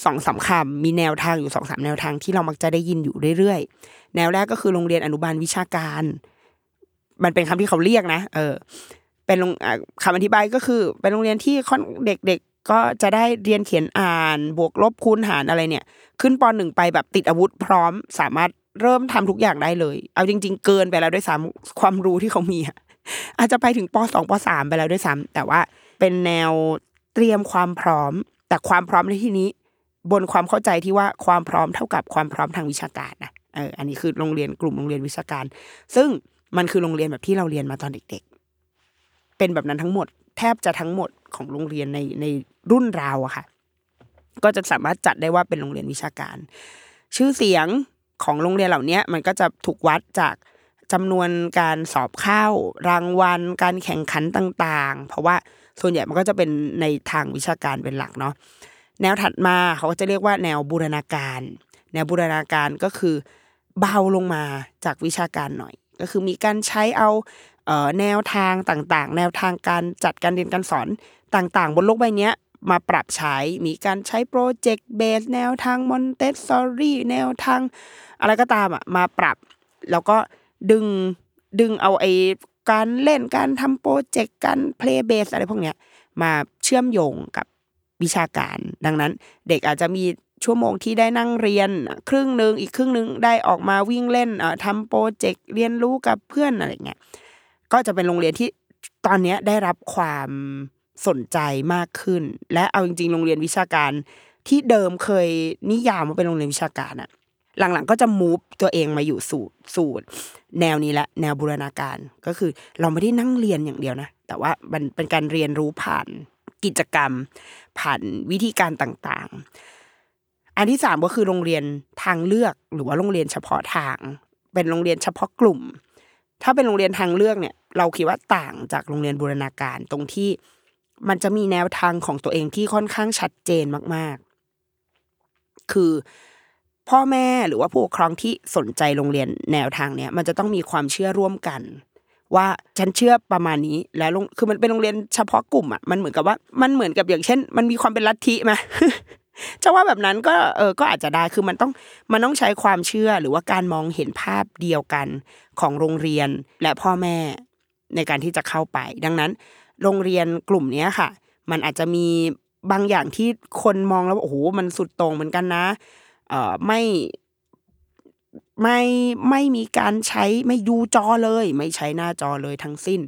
สองสามคำมีแนวทางอยู่สองสามแนวทางที่เรามักจะได้ยินอยู่เรื่อยๆ แนวแรกก็คือโรงเรียนอนุบาลวิชาการ มันเป็นคำที่เขาเรียกนะ เออ เป็นโรงคำอธิบายก็คือ เป็นโรงเรียนที่ค่อนเด็กๆก็จะได้เรียนเขียนอ่าน บวกลบคูณหารอะไรเนี่ย ขึ้นปหนึ่งไปแบบติดอาวุธพร้อม สามารถเริ่มทำทุกอย่างได้เลย เอาจริง ๆ เกินไปแล้วด้วยซ้ำความรู้ที่เขามีอะอาจจะไปถึงปสองปสามไปแล้วด้วยซ้ำแต่ว่าเป็นแนวเตรียมความพร้อม แต่ความพร้อมในที่นี้ บนความเข้าใจที่ว่าความพร้อมเท่ากับความพร้อมทางวิชาการนะเอออันนี้คือโรงเรียนกลุ่มโรงเรียนวิชาการ ซึ่ง มันคือโรงเรียนแบบที่เราเรียนมาตอนเด็ก ๆ เป็นแบบนั้นทั้งหมด แทบจะทั้งหมดของโรงเรียนในในรุ่นเราอะค่ะ ก็จะสามารถจัดได้ว่าเป็นโรงเรียนวิชาการ ชื่อเสียงของโรงเรียนเหล่านี้มันก็จะถูกวัดจากจำนวนการสอบเข้ารางวัล การแข่งขันต่าง ๆ เพราะว่าส่วนใหญ่มันก็จะเป็นในทางวิชาการเป็นหลักเนาะแนวถัดมาเขาก็จะเรียกว่าแนวบูรณาการ แนวบูรณาการก็คือเบาลงมาจากวิชาการหน่อย ก็คือมีการใช้เอาเออแนวทางต่างๆ แนวทางการจัดการเรียนการสอนต่างๆ บนโลกใบนี้มาปรับใช้ มีการใช้ project-based แนวทางมอนเตสซอรี่แนวทางอะไรก็ตามอะมาปรับ แล้วก็ดึงดึงเอาไอ้การเล่นการทำ project การ play-based อะไรพวกเนี้ยมาเชื่อมโยงกับวิชาการ ดังนั้นเด็กอาจจะมี ชั่วโมงที่ได้นั่งเรียน ครึ่งหนึ่งอีกครึ่งหนึ่งได้ออกมาวิ่งเล่นทำโปรเจกต์เรียนรู้กับเพื่อนอะไรเงี้ยก็จะเป็นโรงเรียนที่ตอนนี้ได้รับความสนใจมากขึ้น และเอาจริงๆ โรงเรียนวิชาการที่เดิมเคยนิยามว่าเป็นโรงเรียนวิชาการอะหลังๆก็จะมูฟตัวเองมาอยู่สู่สูตร แนวนี้และแนวบูรณาการก็คือเราไม่ได้นั่งเรียนอย่างเดียวนะ แต่ว่ามันเป็นการเรียนรู้ผ่านกิจกรรม ผ่านวิธีการต่างๆ อันที่สามก็คือโรงเรียนทางเลือกหรือว่าโรงเรียนเฉพาะทาง เป็นโรงเรียนเฉพาะกลุ่ม ถ้าเป็นโรงเรียนทางเลือกเนี่ย เราคิดว่าต่างจากโรงเรียนบูรณาการตรงที่มันจะมีแนวทางของตัวเองที่ค่อนข้างชัดเจนมาก ๆ คือพ่อแม่หรือว่าผู้ปกครองที่สนใจโรงเรียนแนวทางเนี้ยมันจะต้องมีความเชื่อร่วมกัน ว่าฉันเชื่อประมาณนี้แล้วโรงคือมันเป็นโรงเรียนเฉพาะกลุ่มอะมันเหมือนกับว่ามันเหมือนกับอย่างเช่น มันมีความเป็นลัทธิไหม จะว่าแบบนั้นก็เออก็อาจจะได้คือมันต้องมันต้องใช้ความเชื่อหรือว่าการมองเห็นภาพเดียวกันของโรงเรียนและพ่อแม่ในการที่จะเข้าไป ดังนั้น โรงเรียนกลุ่มเนี้ยค่ะ มันอาจจะมีบางอย่างที่คนมองแล้วโอ้โหมันสุดต่งเหมือนกันนะ เอ่อไม่ไม่ไม่มีการใช้ไม่ดูจอเลย ไม่ใช้หน้าจอเลยทั้งสิ้น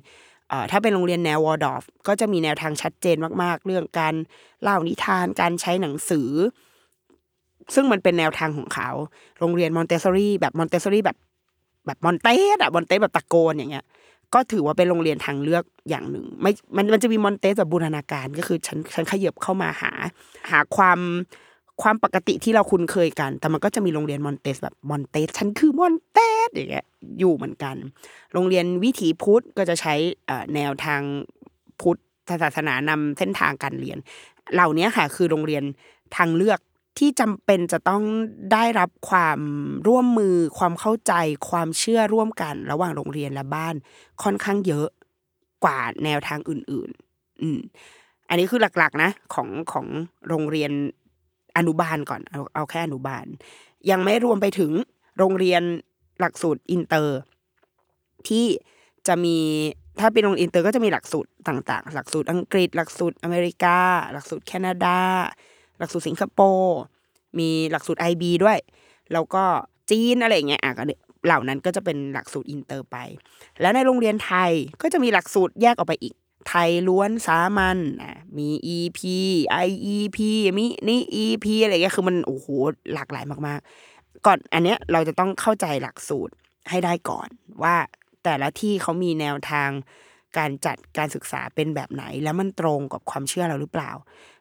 ถ้าเป็นโรงเรียนแนววอลดอร์ฟก็จะมีแนวทางชัดเจนมากๆ เรื่องการเล่านิทานการใช้หนังสือ ซึ่งมันเป็นแนวทางของเขา โรงเรียนมอนเตสซอรี่แบบมอนเตสซอรี่แบบแบบมอนเตสอะมอนเตสแบบตะโกนอย่างเงี้ย ก็ถือว่าเป็นโรงเรียนทางเลือกอย่างหนึ่ง ไม่มันมันจะมีมอนเตสแบบบูรณาการก็คือฉันฉันขยับเข้ามาหา หาความ ความปกติที่เราคุ้นเคยกัน แต่มันก็จะมีโรงเรียนมอนเตสแบบมอนเตสฉันคือมอนเตสอย่างเงี้ยอยู่เหมือนกัน โรงเรียนวิถีพุทธก็จะใช้แนวทางพุทธศาสนานำเส้นทางการเรียน เหล่านี้ค่ะคือโรงเรียนทางเลือกที่จำเป็นจะต้องได้รับความร่วมมือ ความเข้าใจ ความเชื่อร่วมกัน ระหว่างโรงเรียนและบ้านค่อนข้างเยอะกว่าแนวทางอื่น ๆ อืมอันนี้คือหลักๆนะของของโรงเรียน อนุบาลก่อนเอาเอาแค่อนุบาล ยังไม่รวมไปถึงโรงเรียนหลักสูตรอินเตอร์ ที่จะมีถ้าเป็นโรงเรียนอินเตอร์ก็จะมีหลักสูตรต่างๆ หลักสูตรอังกฤษ หลักสูตรอเมริกา หลักสูตรแคนาดา หลักสูตรสิงคโปร์มีหลักสูตร IB ด้วย แล้วก็จีนอะไรเงี้ยอะก็เหล่านั้นก็จะเป็นหลักสูตรอินเตอร์ไป แล้วในโรงเรียนไทยก็จะมีหลักสูตรแยกออกไปอีก ไทยล้วนสามัญอะมี EP IEP มีนี่ EP อะไรเงี้ยคือมันโอ้โหหลากหลายมากๆ ก่อนอันเนี้ยเราจะต้องเข้าใจหลักสูตรให้ได้ก่อนว่าแต่ละที่เขามีแนวทางการจัดการศึกษาเป็นแบบไหน แล้วมันตรงกับความเชื่อเราหรือเปล่า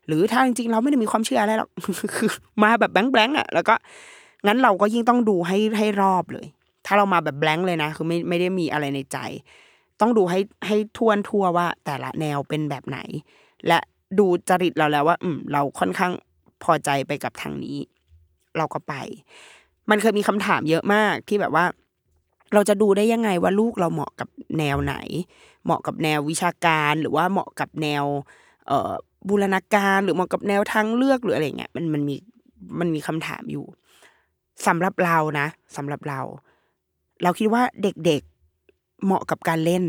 หรือถ้าจริงๆเราไม่ได้มีความเชื่ออะไรหรอกคือมาแบบแบงแบงอะแล้วก็งั้นเราก็ยิ่งต้องดูให้ให้รอบเลย ถ้าเรามาแบบแบงเลยนะ คือไม่ไม่ได้มีอะไรในใจ ต้องดูให้ให้ทวนทั่วว่า แต่ละแนวเป็นแบบไหน และดูจริตเราแล้วว่า อืม เราค่อนข้างพอใจไปกับทางนี้ เราก็ไป มันเคยมีคำถามเยอะมากที่แบบว่า เราจะดูได้ยังไงว่าลูกเราเหมาะกับแนวไหน เหมาะกับแนววิชาการหรือว่าเหมาะกับแนว เอ่อบูรณาการหรือเหมาะกับแนวทางเลือกหรืออะไรเงี้ยมันมันมีมันมีคำถามอยู่สำหรับเรานะสำหรับเรา เราคิดว่าเด็ก เหมาะกับการเล่น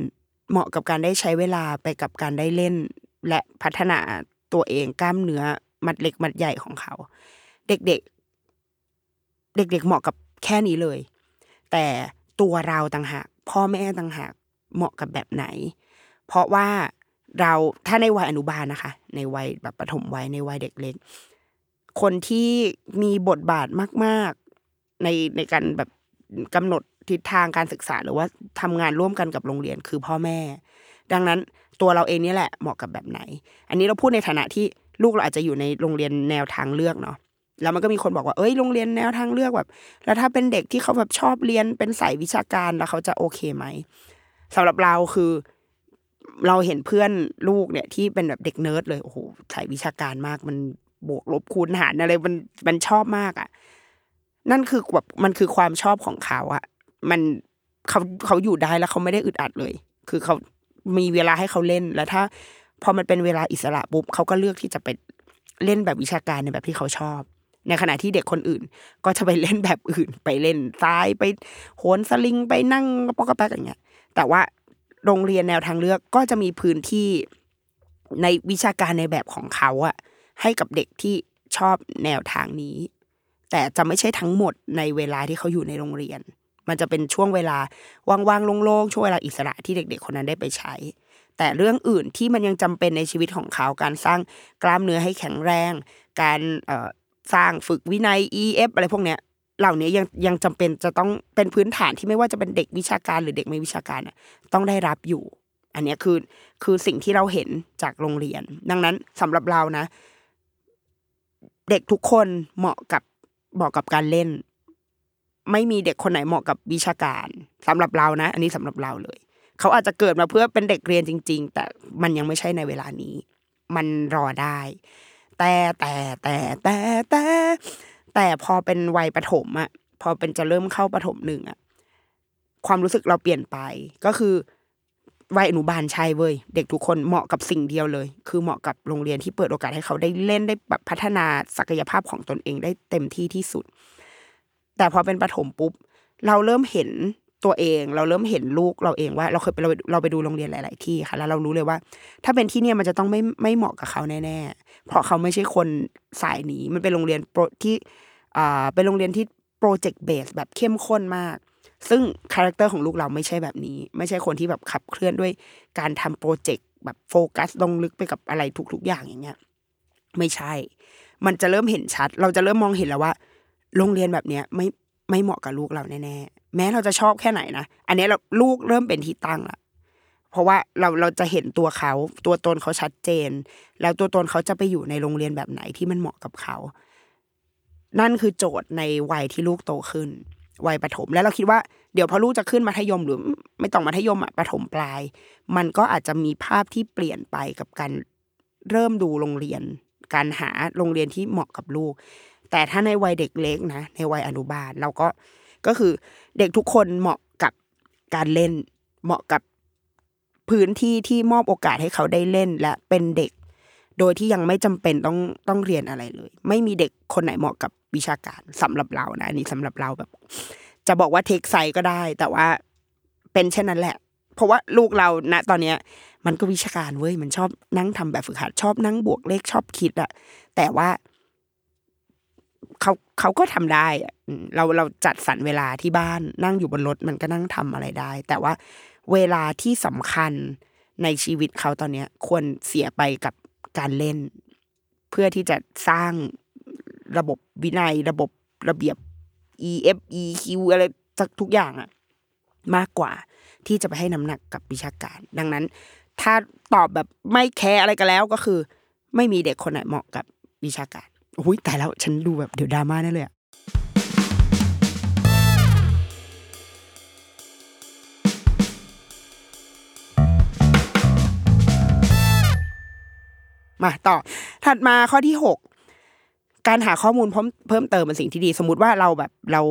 เหมาะกับการได้ใช้เวลาไปกับการได้เล่น และพัฒนาตัวเองกล้ามเนื้อมัดเล็กมัดใหญ่ของเขา เด็กๆ เด็ก ๆ เหมาะกับแค่นี้เลย แต่ตัวเราต่างหากพ่อแม่ต่างหากเหมาะกับแบบไหน เพราะว่าเราถ้าในวัยอนุบาลนะคะ ในวัยแบบปฐมวัยในวัยเด็กเล็ก คนที่มีบทบาทมาก ๆ ในในการแบบกำหนด ทิศทางการศึกษาหรือว่าทำงานร่วมกันกับโรงเรียนคือพ่อแม่ ดังนั้นตัวเราเองนี่แหละเหมาะกับแบบไหน อันนี้เราพูดในฐานะที่ลูกเราอาจจะอยู่ในโรงเรียนแนวทางเลือกเนาะแล้วมันก็มีคนบอกว่าเอ้ยโรงเรียนแนวทางเลือกแบบ แล้วถ้าเป็นเด็กที่เขาแบบชอบเรียนเป็นสายวิชาการแล้วเขาจะโอเคไหมสำหรับเราคือ เราเห็นเพื่อนลูกเนี่ยที่เป็นแบบเด็กเนิร์ดเลยโอ้โหสายวิชาการมากมันบวกลบคูณหารอะไรมันมันชอบมากอะ นั่นคือแบบมันคือความชอบของเขาอะ มันเขาเขาอยู่ได้แล้วเขาไม่ได้อึดอัดเลย คือเขามีเวลาให้เขาเล่นแล้วถ้า พอมันเป็นเวลาอิสระปุ๊บเขาก็เลือกที่จะไปเล่นแบบวิชาการในแบบที่เขาชอบ ในขณะที่เด็กคนอื่น ก็จะไปเล่นแบบอื่น ไปเล่นทรายไปโหนสลิงไปนั่งกระปอกกระแป๊กอย่างเงี้ย แต่ว่าโรงเรียนแนวทางเลือกก็จะมีพื้นที่ในวิชาการในแบบของเขาอะให้กับเด็กที่ชอบแนวทางนี้ แต่จะไม่ใช่ทั้งหมดในเวลาที่เขาอยู่ในโรงเรียน มันจะเป็นช่วงเวลาว่างๆโล่งๆช่วงเวลาอิสระที่เด็ก ๆ คนนั้นได้ไปใช้ แต่เรื่องอื่นที่มันยังจำเป็นในชีวิตของเขาการสร้างกล้ามเนื้อให้แข็งแรง การสร้างฝึกวินัย EF อะไรพวกเนี้ยเหล่านี้ยังยังจำเป็นจะต้องเป็นพื้นฐานที่ไม่ว่าจะเป็นเด็กวิชาการหรือเด็กไม่วิชาการน่ะต้องได้รับอยู่ อันนี้คือคือสิ่งที่เราเห็นจากโรงเรียน ดังนั้นสำหรับเรานะ เด็กทุกคนเหมาะกับเหมาะกับการเล่น ไม่มีเด็กคนไหนเหมาะกับวิชาการสำหรับเรานะ อันนี้สำหรับเราเลย เขาอาจจะเกิดมาเพื่อเป็นเด็กเรียนจริง ๆ แต่มันยังไม่ใช่ในเวลานี้ มันรอได้ แต่แต่แต่แต่แต่แต่พอเป็นวัยประถมอะพอเป็นจะเริ่มเข้าประถมหนึ่งอะความรู้สึกเราเปลี่ยนไปก็คือวัยอนุบาลใช่เว้ยเด็กทุกคนเหมาะกับสิ่งเดียวเลย คือเหมาะกับโรงเรียนที่เปิดโอกาสให้เขาได้เล่นได้แบบพัฒนาศักยภาพของตนเองได้เต็มที่ที่สุด แต่พอเป็นประถมปุ๊บ เราเริ่มเห็นตัวเอง เราเริ่มเห็นลูกเราเองว่า เราเคยไปเราเราไปดูโรงเรียนหลาย ๆ ที่ค่ะ แล้วเรารู้เลยว่า ถ้าเป็นที่เนี่ยมันจะต้องไม่ไม่เหมาะกับเขาแน่ ๆ เพราะเขาไม่ใช่คนสายนี้ มันเป็นโรงเรียนโปรที่อ่าเป็นโรงเรียนที่ project-based แบบเข้มข้นมาก ซึ่ง character ของลูกเราไม่ใช่แบบนี้ ไม่ใช่คนที่แบบขับเคลื่อนด้วยการทำ project แบบโฟกัสลงลึกไปกับอะไรทุก ๆ อย่างอย่างเงี้ย ไม่ใช่ มันจะเริ่มเห็นชัด เราจะเริ่มมองเห็นแล้วว่า โรงเรียนแบบเนี้ยไม่ไม่เหมาะกับลูกเราแน่ๆแม้เราจะชอบแค่ไหนนะอันนี้เราลูกเริ่มเป็นที่ตั้งละเพราะว่าเราเราจะเห็นตัวเขา ตัวตนเขาชัดเจน แล้วตัวตนเขาจะไปอยู่ในโรงเรียนแบบไหนที่มันเหมาะกับเขา นั่นคือโจทย์ในวัยที่ลูกโตขึ้น วัยประถม แล้วเราคิดว่าเดี๋ยวพอลูกจะขึ้นมัธยมหรือ ไม่ต้องมัธยมอะประถมปลาย มันก็อาจจะมีภาพที่เปลี่ยนไปกับการเริ่มดูโรงเรียน การหาโรงเรียนที่เหมาะกับลูก แต่ถ้าในวัยเด็กเล็กนะ ในวัยอนุบาลเราก็ก็คือเด็กทุกคนเหมาะกับการเล่น เหมาะกับพื้นที่ที่มอบโอกาสให้เขาได้เล่นและเป็นเด็ก โดยที่ยังไม่จำเป็นต้องต้องเรียนอะไรเลย ไม่มีเด็กคนไหนเหมาะกับวิชาการสำหรับเรานะอันนี้สำหรับเราแบบ จะบอกว่าเทคไซก็ได้ แต่ว่าเป็นเช่นนั้นแหละ เพราะว่าลูกเราณตอนเนี้ย มันก็วิชาการเว้ยมันชอบนั่งทำแบบฝึกหัดชอบนั่งบวกเลขชอบคิดอะแต่ว่า เขาเขาก็ทำได้เราเราจัดสรรเวลาที่บ้านนั่งอยู่บนรถมันก็นั่งทำอะไรได้ แต่ว่าเวลาที่สำคัญในชีวิตเขาตอนเนี้ย ควรเสียไปกับการเล่น เพื่อที่จะสร้างระบบวินัย ระบบระเบียบ E F E Q อะไรสักทุกอย่างอะมากกว่าที่จะไปให้น้ำหนักกับวิชาการ ดังนั้น ถ้าตอบแบบไม่แคร์อะไรกันแล้วก็คือ ไม่มีเด็กคนไหนเหมาะกับวิชาการ อุ้ยแต่แล้วฉันดูแบบเดี๋ยวดราม่าแน่เลยอะมาต่อถัดมาข้อที่หกการหาข้อมูลเพิ่มเพิ่มเติมเป็นสิ่งที่ดี สมมติว่าเราแบบเรา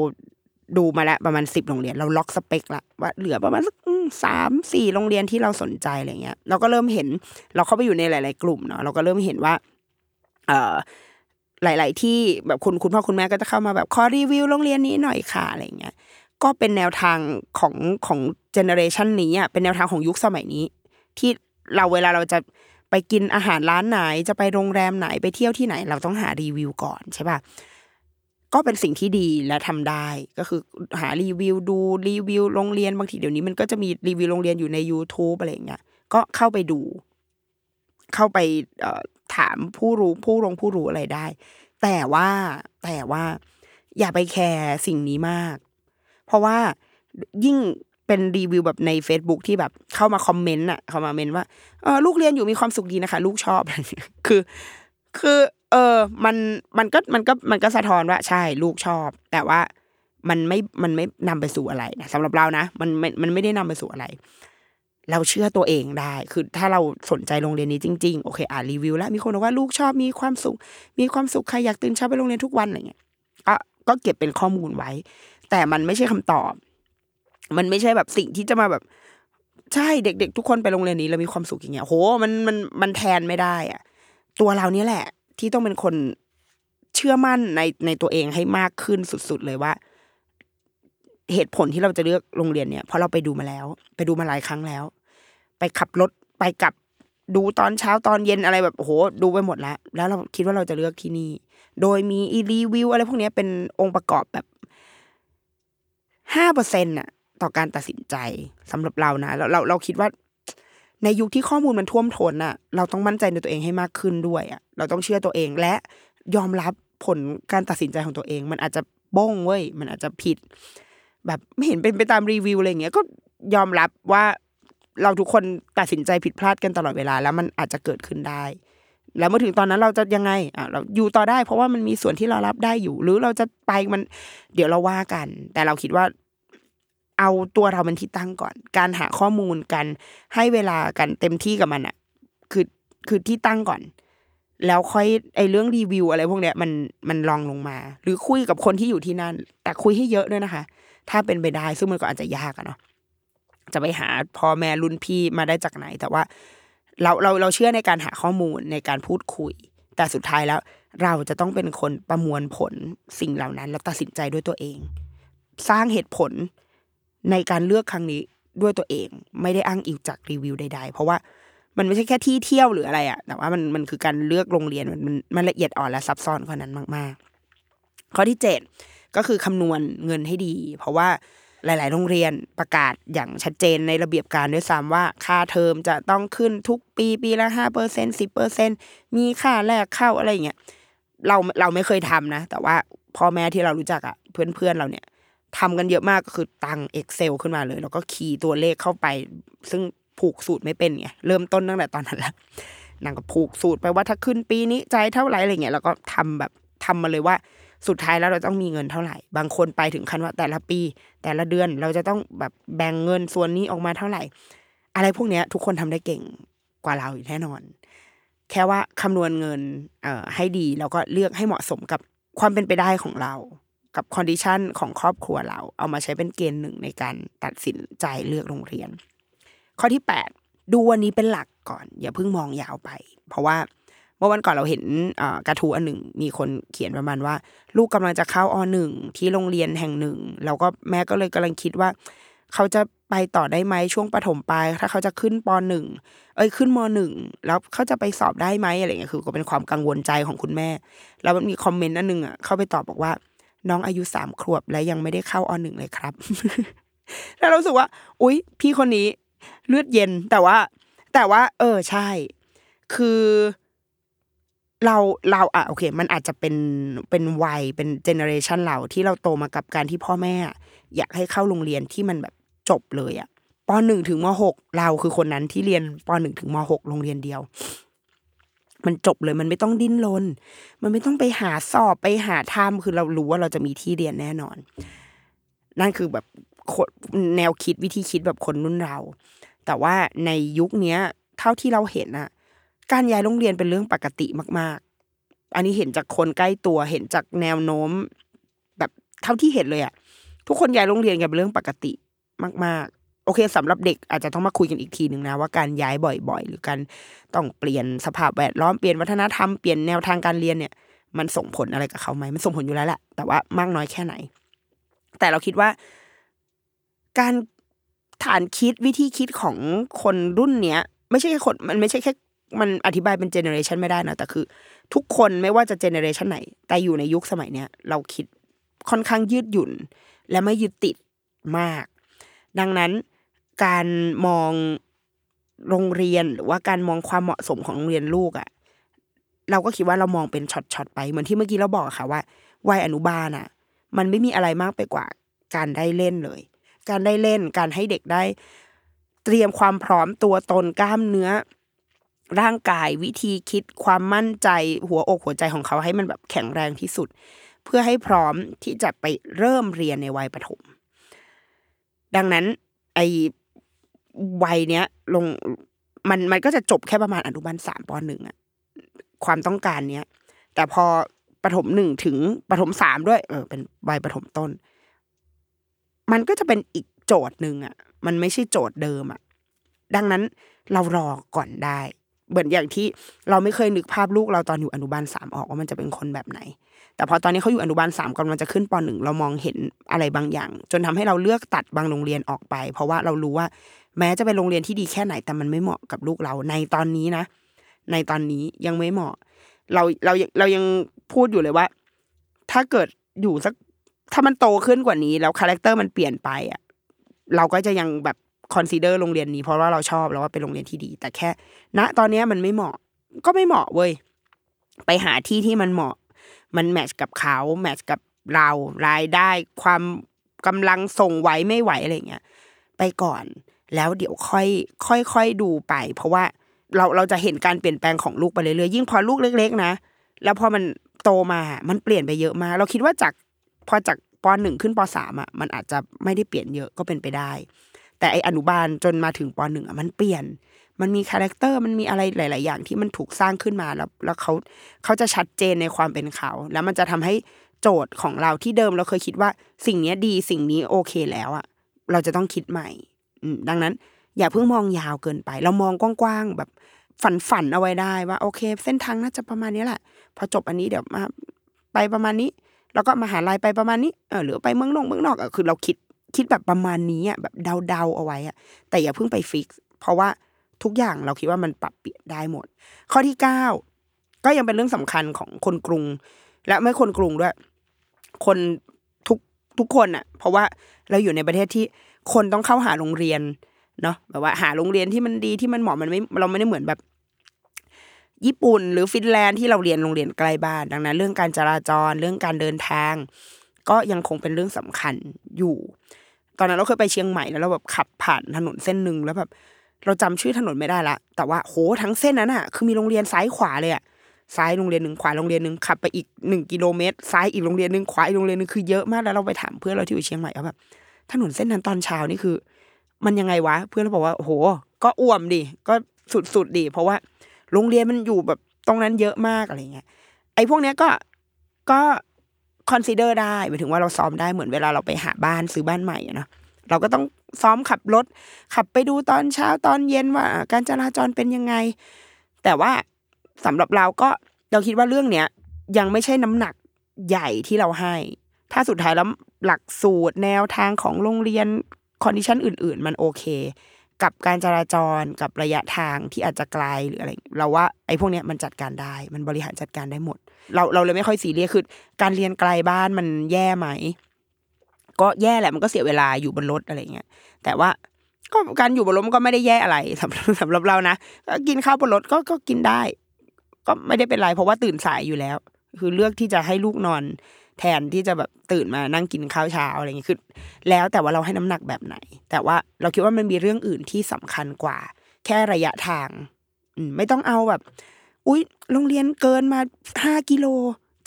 ดูมาแล้วประมาณสิบโรงเรียน เราล็อกสเปคละว่าเหลือประมาณสักสามสี่โรงเรียนที่เราสนใจอะไรเงี้ย เราก็เริ่มเห็น เราเข้าไปอยู่ในหลาย ๆ กลุ่มเนาะเราก็เริ่มเห็นว่า เอ่อ หลาย ๆ ที่แบบคุณคุณพ่อคุณแม่ก็จะเข้ามาแบบขอรีวิวโรงเรียนนี้หน่อยค่ะอะไรเงี้ยก็เป็นแนวทางของของเจเนอเรชันนี้อะเป็นแนวทางของยุคสมัยนี้ ที่เราเวลาเราจะไปกินอาหารร้านไหน จะไปโรงแรมไหนไปเที่ยวที่ไหน เราต้องหารีวิวก่อนใช่ป่ะก็เป็นสิ่งที่ดีและทำได้ก็คือหารีวิวดูรีวิวโรงเรียนบางทีเดี๋ยวนี้มันก็จะมีรีวิวโรงเรียนอยู่ใน YouTube อะไรเงี้ยก็เข้าไปดู เข้าไปเอ่อ ถามผู้รู้ผู้ลงผู้รู้อะไรได้ แต่ว่าแต่ว่าอย่าไปแคร์สิ่งนี้มาก เพราะว่ายิ่งเป็นรีวิวแบบใน Facebook ที่แบบเข้ามาคอมเมนต์อะ เข้ามาเมนต์ว่าเออลูกเรียนอยู่มีความสุขดีนะคะ ลูกชอบคือ คือ เออมันมันก็มันก็มันก็สะท้อนว่าใช่ลูกชอบ แต่ว่ามันไม่มันไม่นำไปสู่อะไรนะสำหรับเรานะมันไม่มันไม่ได้นำไปสู่อะไร เราเชื่อตัวเองได้ คือถ้าเราสนใจโรงเรียนนี้จริงๆ โอเค อ่านรีวิว แล้วมีคนบอกว่าลูกชอบมีความสุข มีความสุขใครอยากตื่นเช้าไปโรงเรียนทุกวันอะไรเงี้ยก็ก็เก็บเป็นข้อมูลไว้ แต่มันไม่ใช่คำตอบ มันไม่ใช่แบบสิ่งที่จะมาแบบ ใช่เด็ก ๆ ทุกคนไปโรงเรียนนี้แล้วมีความสุขอย่างเงี้ยโหมันมันมันแทนไม่ได้อะตัวเราเนี่ยแหละ ที่ต้องเป็นคนเชื่อมั่นในในตัวเองให้มากขึ้นสุด ๆ เลยว่า เหตุผลที่เราจะเลือกโรงเรียนเนี่ยเพราะเราไปดูมาแล้ว ไปดูมาหลายครั้งแล้ว ไปขับรถไปกลับดูตอนเช้าตอนเย็นอะไรแบบโอ้โหดูไปหมดแล้ว แล้วเราคิดว่าเราจะเลือกที่นี่ โดยมีอีรีวิวอะไรพวกนี้เป็นองค์ประกอบแบบห้าเปอร์เซ็นต์่ะต่อการตัดสินใจสำหรับเรานะเราเราเราคิดว่า ในยุคที่ข้อมูลมันท่วมท้นน่ะเราต้องมั่นใจในตัวเองให้มากขึ้นด้วยอะเราต้องเชื่อตัวเองและยอมรับผลการตัดสินใจของตัวเอง มันอาจจะบ้งเว้ยมันอาจจะผิด แบบไม่เห็นเป็นไปตามรีวิวอะไรเงี้ยก็ยอมรับว่าเราทุกคนตัดสินใจผิดพลาดกันตลอดเวลา แล้วมันอาจจะเกิดขึ้นได้ แล้วเมื่อถึงตอนนั้นเราจะยังไงอะเราอยู่ต่อได้ เพราะว่ามันมีส่วนที่เรารับได้อยู่ หรือเราจะไปมัน เดี๋ยวเราว่ากัน แต่เราคิดว่าเอาตัวเราเป็นที่ตั้งก่อน การหาข้อมูลกันให้เวลากันเต็มที่กับมันอะ คือคือที่ตั้งก่อน แล้วค่อยไอ้เรื่องรีวิวอะไรพวกเนี้ยมันมันลองลงมา หรือคุยกับคนที่อยู่ที่นั่น แต่คุยให้เยอะด้วยนะคะ ถ้าเป็นไปได้ซึ่งมันก็อาจจะยากอะเนาะจะไปหาพ่อแม่รุ่นพี่มาได้จากไหน แต่ว่าเราเราเราเชื่อในการหาข้อมูลในการพูดคุย แต่สุดท้ายแล้ว เราจะต้องเป็นคนประมวลผลสิ่งเหล่านั้น แล้วตัดสินใจด้วยตัวเอง สร้างเหตุผลในการเลือกครั้งนี้ด้วยตัวเอง ไม่ได้อ้างอิงจากรีวิวใด ๆ เพราะว่ามันไม่ใช่แค่ที่เที่ยวหรืออะไรอะแต่ว่ามันมันคือการเลือกโรงเรียนมันมันมันละเอียดอ่อนและซับซ้อนกว่านั้นมาก ๆ ข้อที่เจ็ด ก็คือคำนวณเงินให้ดี เพราะว่าหลาย ๆ โรงเรียนประกาศอย่างชัดเจนในระเบียบการด้วยซ้ำว่าค่าเทอมจะต้องขึ้นทุกปีปีละห้าเปอร์เซ็นสิบเปอร์เซ็นมีค่าแรกเข้าอะไรอย่างเงี้ยเราเราไม่เคยทำนะ แต่ว่าพ่อแม่ที่เรารู้จักอะเพื่อนๆเราเนี่ยทำกันเยอะมากก็คือตัง Excel ขึ้นมาเลย แล้วก็คีย์ตัวเลขเข้าไป ซึ่งผูกสูตรไม่เป็นไงเริ่มต้นตั้งแต่ตอนนั้นแล้วนางก็ผูกสูตรไปว่าถ้าขึ้นปีนี้ใจเท่าไหร่อะไรเงี้ยแล้วก็ทำแบบทำมาเลยว่า สุดท้ายแล้วเราต้องมีเงินเท่าไหร่ บางคนไปถึงขั้นว่าแต่ละปี แต่ละเดือนเราจะต้องแบบแบ่งเงินส่วนนี้ออกมาเท่าไหร่ อะไรพวกเนี้ย ทุกคนทำได้เก่งกว่าเราอยู่แน่นอน แค่ว่าคำนวณเงินเอ่อให้ดีแล้วก็เลือกให้เหมาะสมกับความเป็นไปได้ของเรา กับ condition ของครอบครัวเรา เอามาใช้เป็นเกณฑ์หนึ่งในการตัดสินใจเลือกโรงเรียน ข้อที่แปดดูวันนี้เป็นหลักก่อน อย่าเพิ่งมองยาวไป เพราะว่า เมื่อวันก่อนเราเห็นกระทู้อันหนึ่งมีคนเขียนประมาณว่า ลูกกำลังจะเข้าอหนึ่งที่โรงเรียนแห่งหนึ่ง แล้วก็แม่ก็เลยกำลังคิดว่า เขาจะไปต่อได้ไหมช่วงประถมปลายถ้าเขาจะขึ้นปหนึ่งเอ้ยขึ้นมหนึ่งแล้วเขาจะไปสอบได้ไหมอะไรเงี้ยคือก็เป็นความกังวลใจของคุณแม่ แล้วมันมี comment อันหนึ่งอะเข้าไปตอบบอกว่า น้องอายุสามขวบและยังไม่ได้เข้าอหนึ่งเลยครับแล้วเรารู้สึกว่า อุ๊ย พี่คนนี้เลือดเย็นแต่ว่า แต่ว่า เออใช่ คือ เราเราอะโอเค มันอาจจะเป็นเป็นวัยเป็น generation เราที่เราโตมากับการที่พ่อแม่ อยากให้เข้าโรงเรียนที่มันแบบจบเลยอะปหนึ่งถึงมหกเราคือคนนั้นที่เรียนปหนึ่งถึงมหกโรงเรียนเดียว มันจบเลยมันไม่ต้องดิ้นรนมันไม่ต้องไปหาสอบไปหาทำคือเรารู้ว่าเราจะมีที่เรียนแน่นอน นั่นคือแบบแนวคิดวิธีคิดแบบคนรุ่นเรา แต่ว่าในยุคนี้เท่าที่เราเห็นอะ การย้ายโรงเรียนเป็นเรื่องปกติมาก ๆ อันนี้เห็นจากคนใกล้ตัวเห็นจากแนวโน้ม แบบเท่าที่เห็นเลยอะทุกคนย้ายโรงเรียนกันเป็นเรื่องปกติมาก ๆโอเคสำหรับเด็กอาจจะต้องมาคุยกันอีกทีหนึ่งนะว่าการย้ายบ่อยๆ หรือการต้องเปลี่ยนสภาพแวดล้อมเปลี่ยนวัฒนธรรมเปลี่ยนแนวทางการเรียนเนี่ย มันส่งผลอะไรกับเขาไหมมันส่งผลอยู่แล้วแหละแต่ว่ามากน้อยแค่ไหน แต่เราคิดว่า การฐานคิดวิธีคิดของคนรุ่นเนี้ย ไม่ใช่แค่คนมันไม่ใช่แค่ มันอธิบายเป็น generation ไม่ได้นะแต่คือ ทุกคนไม่ว่าจะเจเนอเรชันไหน แต่อยู่ในยุคสมัยเนี้ยเราคิดค่อนข้างยืดหยุ่น และไม่ยึดติดมาก ดังนั้นการมองโรงเรียนหรือว่าการมองความเหมาะสมของโรงเรียนลูกอะ่ะ เราก็คิดว่าเรามองเป็นช็อตๆไปเหมือนที่เมื่อกี้เราบอกค่ะว่าวัยอนุบาลอะ มันไม่มีอะไรมากไปกว่า การได้เล่นเลย การได้เล่น การให้เด็กได้ เตรียมความพร้อมตัวตนกล้ามเนื้อ ร่างกายวิธีคิดความมั่นใจหัวอกหัวใจของเขาให้มันแบบแข็งแรงที่สุด เพื่อให้พร้อมที่จะไปเริ่มเรียนในวัยประถม ดังนั้นไอ้วัยเนี้ยลงมันมันก็จะจบแค่ประมาณอนุบาลสามปหนึ่งอะความต้องการเนี้ยแต่พอประถมหนึ่งถึงประถมสามด้วย เออ เป็นวัยประถมต้น มันก็จะเป็นอีกโจทย์หนึ่งอะมันไม่ใช่โจทย์เดิมอะดังนั้นเรารอก่อนได้ เหมือนอย่างที่เราไม่เคยนึกภาพลูกเราตอนอยู่อนุบาลสามออกว่ามันจะเป็นคนแบบไหน แต่พอตอนนี้เขาอยู่อนุบาลสามกำลังจะขึ้นปหนึ่งเรามองเห็นอะไรบางอย่าง จนทำให้เราเลือกตัดบางโรงเรียนออกไป เพราะว่าเรารู้ว่า แม้จะเป็นโรงเรียนที่ดีแค่ไหนแต่มันไม่เหมาะกับลูกเราในตอนนี้นะ ในตอนนี้ยังไม่เหมาะ เราเราเรายังพูดอยู่เลยว่า ถ้าเกิดอยู่สักถ้ามันโตขึ้นกว่านี้แล้ว character มันเปลี่ยนไปอะเราก็จะยังแบบ consider โรงเรียนนี้เพราะว่าเราชอบแล้วว่าเป็นโรงเรียนที่ดี แต่แค่ณตอนนี้มันไม่เหมาะก็ไม่เหมาะเว้ยไปหาที่ที่มันเหมาะ มัน match กับเขา match กับเรารายได้ความกำลังส่งไหวไม่ไหวอะไรเงี้ยไปก่อน แล้วเดี๋ยวค่อยค่อยค่อยดูไป เพราะว่าเราเราจะเห็นการเปลี่ยนแปลงของลูกไปเรื่อยๆยิ่งพอลูกเล็ก ๆ นะแล้วพอมันโตมา มันเปลี่ยนไปเยอะมากเราคิดว่าจากพอจากปหนึ่งขึ้นปสามอะมันอาจจะไม่ได้เปลี่ยนเยอะก็เป็นไปได้ แต่ไอ้อนุบาลจนมาถึงปหนึ่งอะมันเปลี่ยน มันมี character มันมีอะไรหลาย ๆ อย่างที่มันถูกสร้างขึ้นมาแล้ว แล้วเขาเขาจะชัดเจนในความเป็นเขา แล้วมันจะทำให้โจทย์ของเราที่เดิมเราเคยคิดว่า สิ่งนี้ดีสิ่งนี้โอเคแล้วอะเราจะต้องคิดใหม่ดังนั้น อย่าเพิ่งมองยาวเกินไป เรามองกว้างๆแบบฝันฝันเอาไว้ได้ว่าโอเค เส้นทางน่าจะประมาณนี้แหละพอจบอันนี้เดี๋ยวมาไปประมาณนี้ แล้วก็มาหาลัยไปประมาณนี้เออหรือไปเมืองนอกเมืองนอกอะคือเราคิด คิดแบบประมาณนี้อะแบบเดาๆเอาไว้อะแต่อย่าเพิ่งไปฟิกเพราะว่าทุกอย่างเราคิดว่ามันปรับเปลี่ยนได้หมด ข้อที่เก้าก็ยังเป็นเรื่องสำคัญของคนกรุง และไม่คนกรุงด้วย คนทุกทุกคนอะ เพราะว่าเราอยู่ในประเทศที่คนต้องเข้าหาโรงเรียนเนาะแบบว่าหาโรงเรียนที่มันดีที่มันเหมาะมันไม่เราไม่ได้เหมือนแบบ ญี่ปุ่น หรือฟินแลนด์ที่เราเรียนโรงเรียนใกล้บ้าน ดังนั้น เรื่องการจราจรเรื่องการเดินทาง ก็ยังคงเป็นเรื่องสำคัญอยู่ อนนั้นเราเคยไปเชียงใหม่แล้วเราแบบขับผ่านถนนเส้นหนึ่งแล้วแบบเราจำชื่อถนนไม่ได้ละ แต่ว่าโหทั้งเส้นนั้นอะ คือมีโรงเรียนซ้ายขวาเลยอะซ้ายโรงเรียนหนึ่งขวาโรงเรียนหนึ่งขับไปอีกหนึ่งกิโลเมตรซ้ายอีกโรงเรียนหนึ่งขวาอีกโรงเรียนหนึ่งคือเยอะมากแล้วเราไปถามเพื่อนเราที่อยู่เชียงใหม่ว่าแบบถนนเส้นนั้นตอนเช้านี่คือ มันยังไงวะ เพื่อนเราบอกว่าโอ้โห ก็อ่วมดิก็สุดๆดิเพราะว่า โรงเรียนมันอยู่แบบตรงนั้นเยอะมากอะไรเงี้ยไอ้พวกเนี้ยก็ก็ consider ได้หมายถึงว่าเราซ้อมได้เหมือนเวลาเราไปหาบ้านซื้อบ้านใหม่เนาะเราก็ต้องซ้อมขับรถ ขับไปดูตอนเช้าตอนเย็นว่า การจราจรเป็นยังไง แต่ว่าสำหรับเราก็เราคิดว่าเรื่องเนี้ยยังไม่ใช่น้ำหนักใหญ่ที่เราให้ ถ้าสุดท้ายแล้วหลักสูตรแนวทางของโรงเรียน condition อื่น ๆ มันโอเค กับการจราจรกับระยะทางที่อาจจะไกลหรืออะไร เราว่าไอ้พวกเนี้ยมันจัดการได้ มันบริหารจัดการได้หมด เราเราเลยไม่ค่อยซีเรียสคือ การเรียนไกลบ้านมันแย่ไหมก็แย่แหละมันก็เสียเวลาอยู่บนรถอะไรเงี้ยแต่ว่าก็การอยู่บนรถมันก็ไม่ได้แย่อะไรสำหรับสำหรับเรานะก็กินข้าวบนรถก็ก็กินได้ ก็ไม่ได้เป็นไรเพราะว่าตื่นสายอยู่แล้ว คือเลือกที่จะให้ลูกนอน แทนที่จะแบบตื่นมานั่งกินข้าวเช้าอะไรอย่างงี้คือ แล้วแต่ว่าเราให้น้ำหนักแบบไหน แต่ว่าเราคิดว่ามันมีเรื่องอื่นที่สำคัญกว่า แค่ระยะทางอืมไม่ต้องเอาแบบ อุ้ยโรงเรียนเกินมาห้ากิโล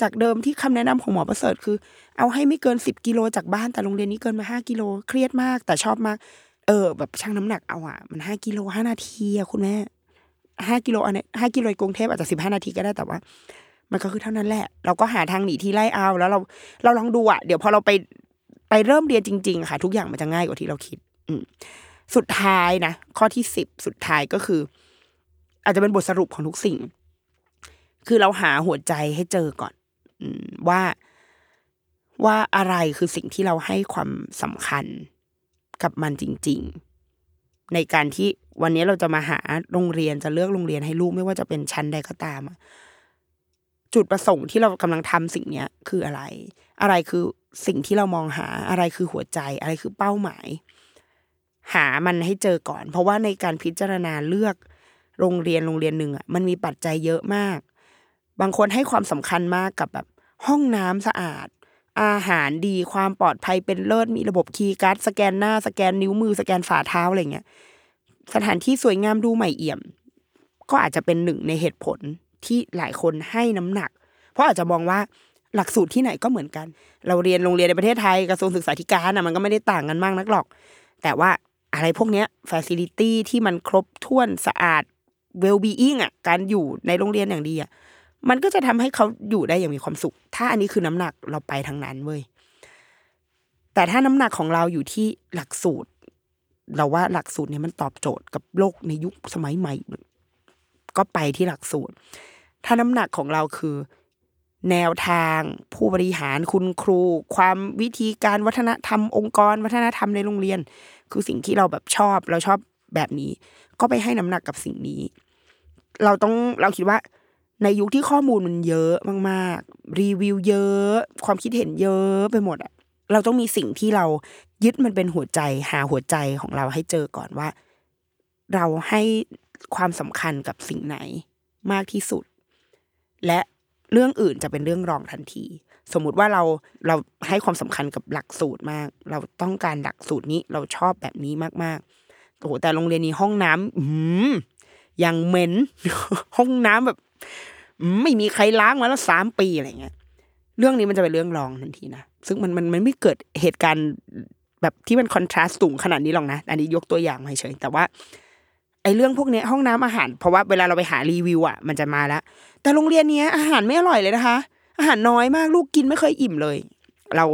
จากเดิมที่คำแนะนำของหมอประเสริฐคือ เอาให้ไม่เกินสิบกิโลจากบ้านแต่โรงเรียนนี้เกินมาห้ากิโลเครียดมาก แต่ชอบมาก เออ แบบชั่งน้ำหนักเอาอะมันห้ากิโลห้านาทีอะคุณแม่ห้ากิโลอันนี้ห้ากิโลกรุงเทพอาจจะสิบห้านาทีก็ได้แต่ว่า มันก็คือเท่านั้นแหละ เราก็หาทางหนีที่ไล่เอาแล้วเราเราลองดูอะเดี๋ยวพอเราไปไปเริ่มเรียนจริง ๆ ค่ะ ทุกอย่างมันจะง่ายกว่าที่เราคิด อืสุดท้ายนะข้อที่สิบสุดท้ายก็คือ อาจจะเป็นบทสรุปของทุกสิ่ง คือเราหาหัวใจให้เจอก่อน อืว่าว่าอะไรคือสิ่งที่เราให้ความสำคัญกับมันจริง ๆ ในการที่วันนี้เราจะมาหาโรงเรียนจะเลือกโรงเรียนให้ลูกไม่ว่าจะเป็นชั้นใดก็ตามอะ จุดประสงค์ที่เรากำลังทำสิ่งเนี้ยคืออะไร อะไรคือสิ่งที่เรามองหาอะไรคือหัวใจ อะไรคือเป้าหมาย หามันให้เจอก่อน เพราะว่าในการพิจารณาเลือกโรงเรียนโรงเรียนหนึ่งอะมันมีปัจจัยเยอะมาก บางคนให้ความสำคัญมากกับแบบห้องน้ำสะอาด อาหารดีความปลอดภัยเป็นเลิศมีระบบคีย์การ์ดสแกนหน้าสแกนนิ้วมือสแกนฝ่าเท้าอะไรเงี้ยสถานที่สวยงามดูใหม่เอี่ยม ก็อาจจะเป็นหนึ่งในเหตุผล ที่หลายคนให้น้ำหนัก เพราะอาจจะมองว่าหลักสูตรที่ไหนก็เหมือนกัน เราเรียนโรงเรียนในประเทศไทยกระทรวงศึกษาธิการนะมันก็ไม่ได้ต่างกันมากนักหรอก แต่ว่าอะไรพวกเนี้ยฟ a ซิลิตี้ที่มันครบถ้วนสะอาด well being อะการอยู่ในโรงเรียนอย่างดีอะมันก็จะทำให้เขาอยู่ได้อย่างมีความสุข ถ้าอันนี้คือน้ำหนักเราไปทางนั้นเว้ยแต่ถ้าน้ำหนักของเราอยู่ที่หลักสูตร เราว่าหลักสูตรเนี่ยมันตอบโจทย์กับโลกในยุคสมัยใหม่ ก็ไปที่หลักสูตร ถ้าน้ำหนักของเราคือ แนวทาง ผู้บริหารคุณครู ความวิธีการวัฒนธรรมองค์กร วัฒนธรรมในโรงเรียน คือสิ่งที่เราแบบชอบ เราชอบแบบนี้ ก็ไปให้น้ำหนักกับสิ่งนี้ เราต้องเราคิดว่าในยุคที่ข้อมูลมันเยอะมากๆ รีวิวเยอะ ความคิดเห็นเยอะไปหมดอะเราต้องมีสิ่งที่เรายึดมันเป็นหัวใจ หาหัวใจของเราให้เจอก่อนว่า เราให้ ความสำคัญกับสิ่งไหนมากที่สุด และเรื่องอื่นจะเป็นเรื่องรองทันที สมมุติว่าเราเราให้ความสำคัญกับหลักสูตรมาก เราต้องการหลักสูตรนี้เราชอบแบบนี้มากๆโอ้โหแต่โรงเรียนนี้ห้องน้ำอืมยังเหม็น ห้องน้ำแบบไม่มีใครล้างมาแล้วสามปีอะไรเงี้ย เรื่องนี้มันจะเป็นเรื่องรองทันทีนะซึ่งมันมันมันไม่เกิดเหตุการณ์แบบที่มันคอนทราสต์สูงขนาดนี้หรอกนะ อันนี้ยกตัวอย่างมาเฉยแต่ว่า ไอเรื่องพวกเนี้ยห้องน้ำอาหาร เพราะว่าเวลาเราไปหารีวิวอะ มันจะมาแล้วแต่โรงเรียนเนี้ยอาหารไม่อร่อยเลยนะคะ อาหารน้อยมากลูกกินไม่เคยอิ่มเลย เรา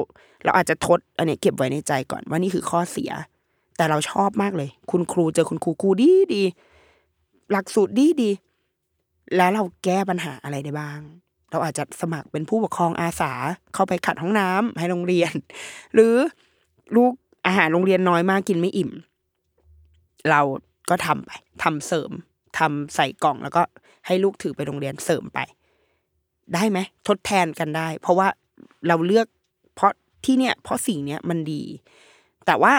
เราอาจจะทดอันนี้เก็บไว้ในใจก่อนว่านี่คือข้อเสีย แต่เราชอบมากเลย คุณครูเจอคุณครูครูดีดีหลักสูตรดีดี แล้วเราแก้ปัญหาอะไรได้บ้าง เราอาจจะสมัครเป็นผู้ปกครองอาสาเข้าไปขัดห้องน้ำให้โรงเรียน หรือลูกอาหารโรงเรียนน้อยมากกินไม่อิ่ม เรา ก็ทำไปทำเสริมทำใส่กล่องแล้วก็ให้ลูกถือไปโรงเรียนเสริมไป ได้ไหมทดแทนกันได้ เพราะว่าเราเลือกเพราะที่เนี่ย เพราะสิ่งเนี้ยมันดี แต่ว่า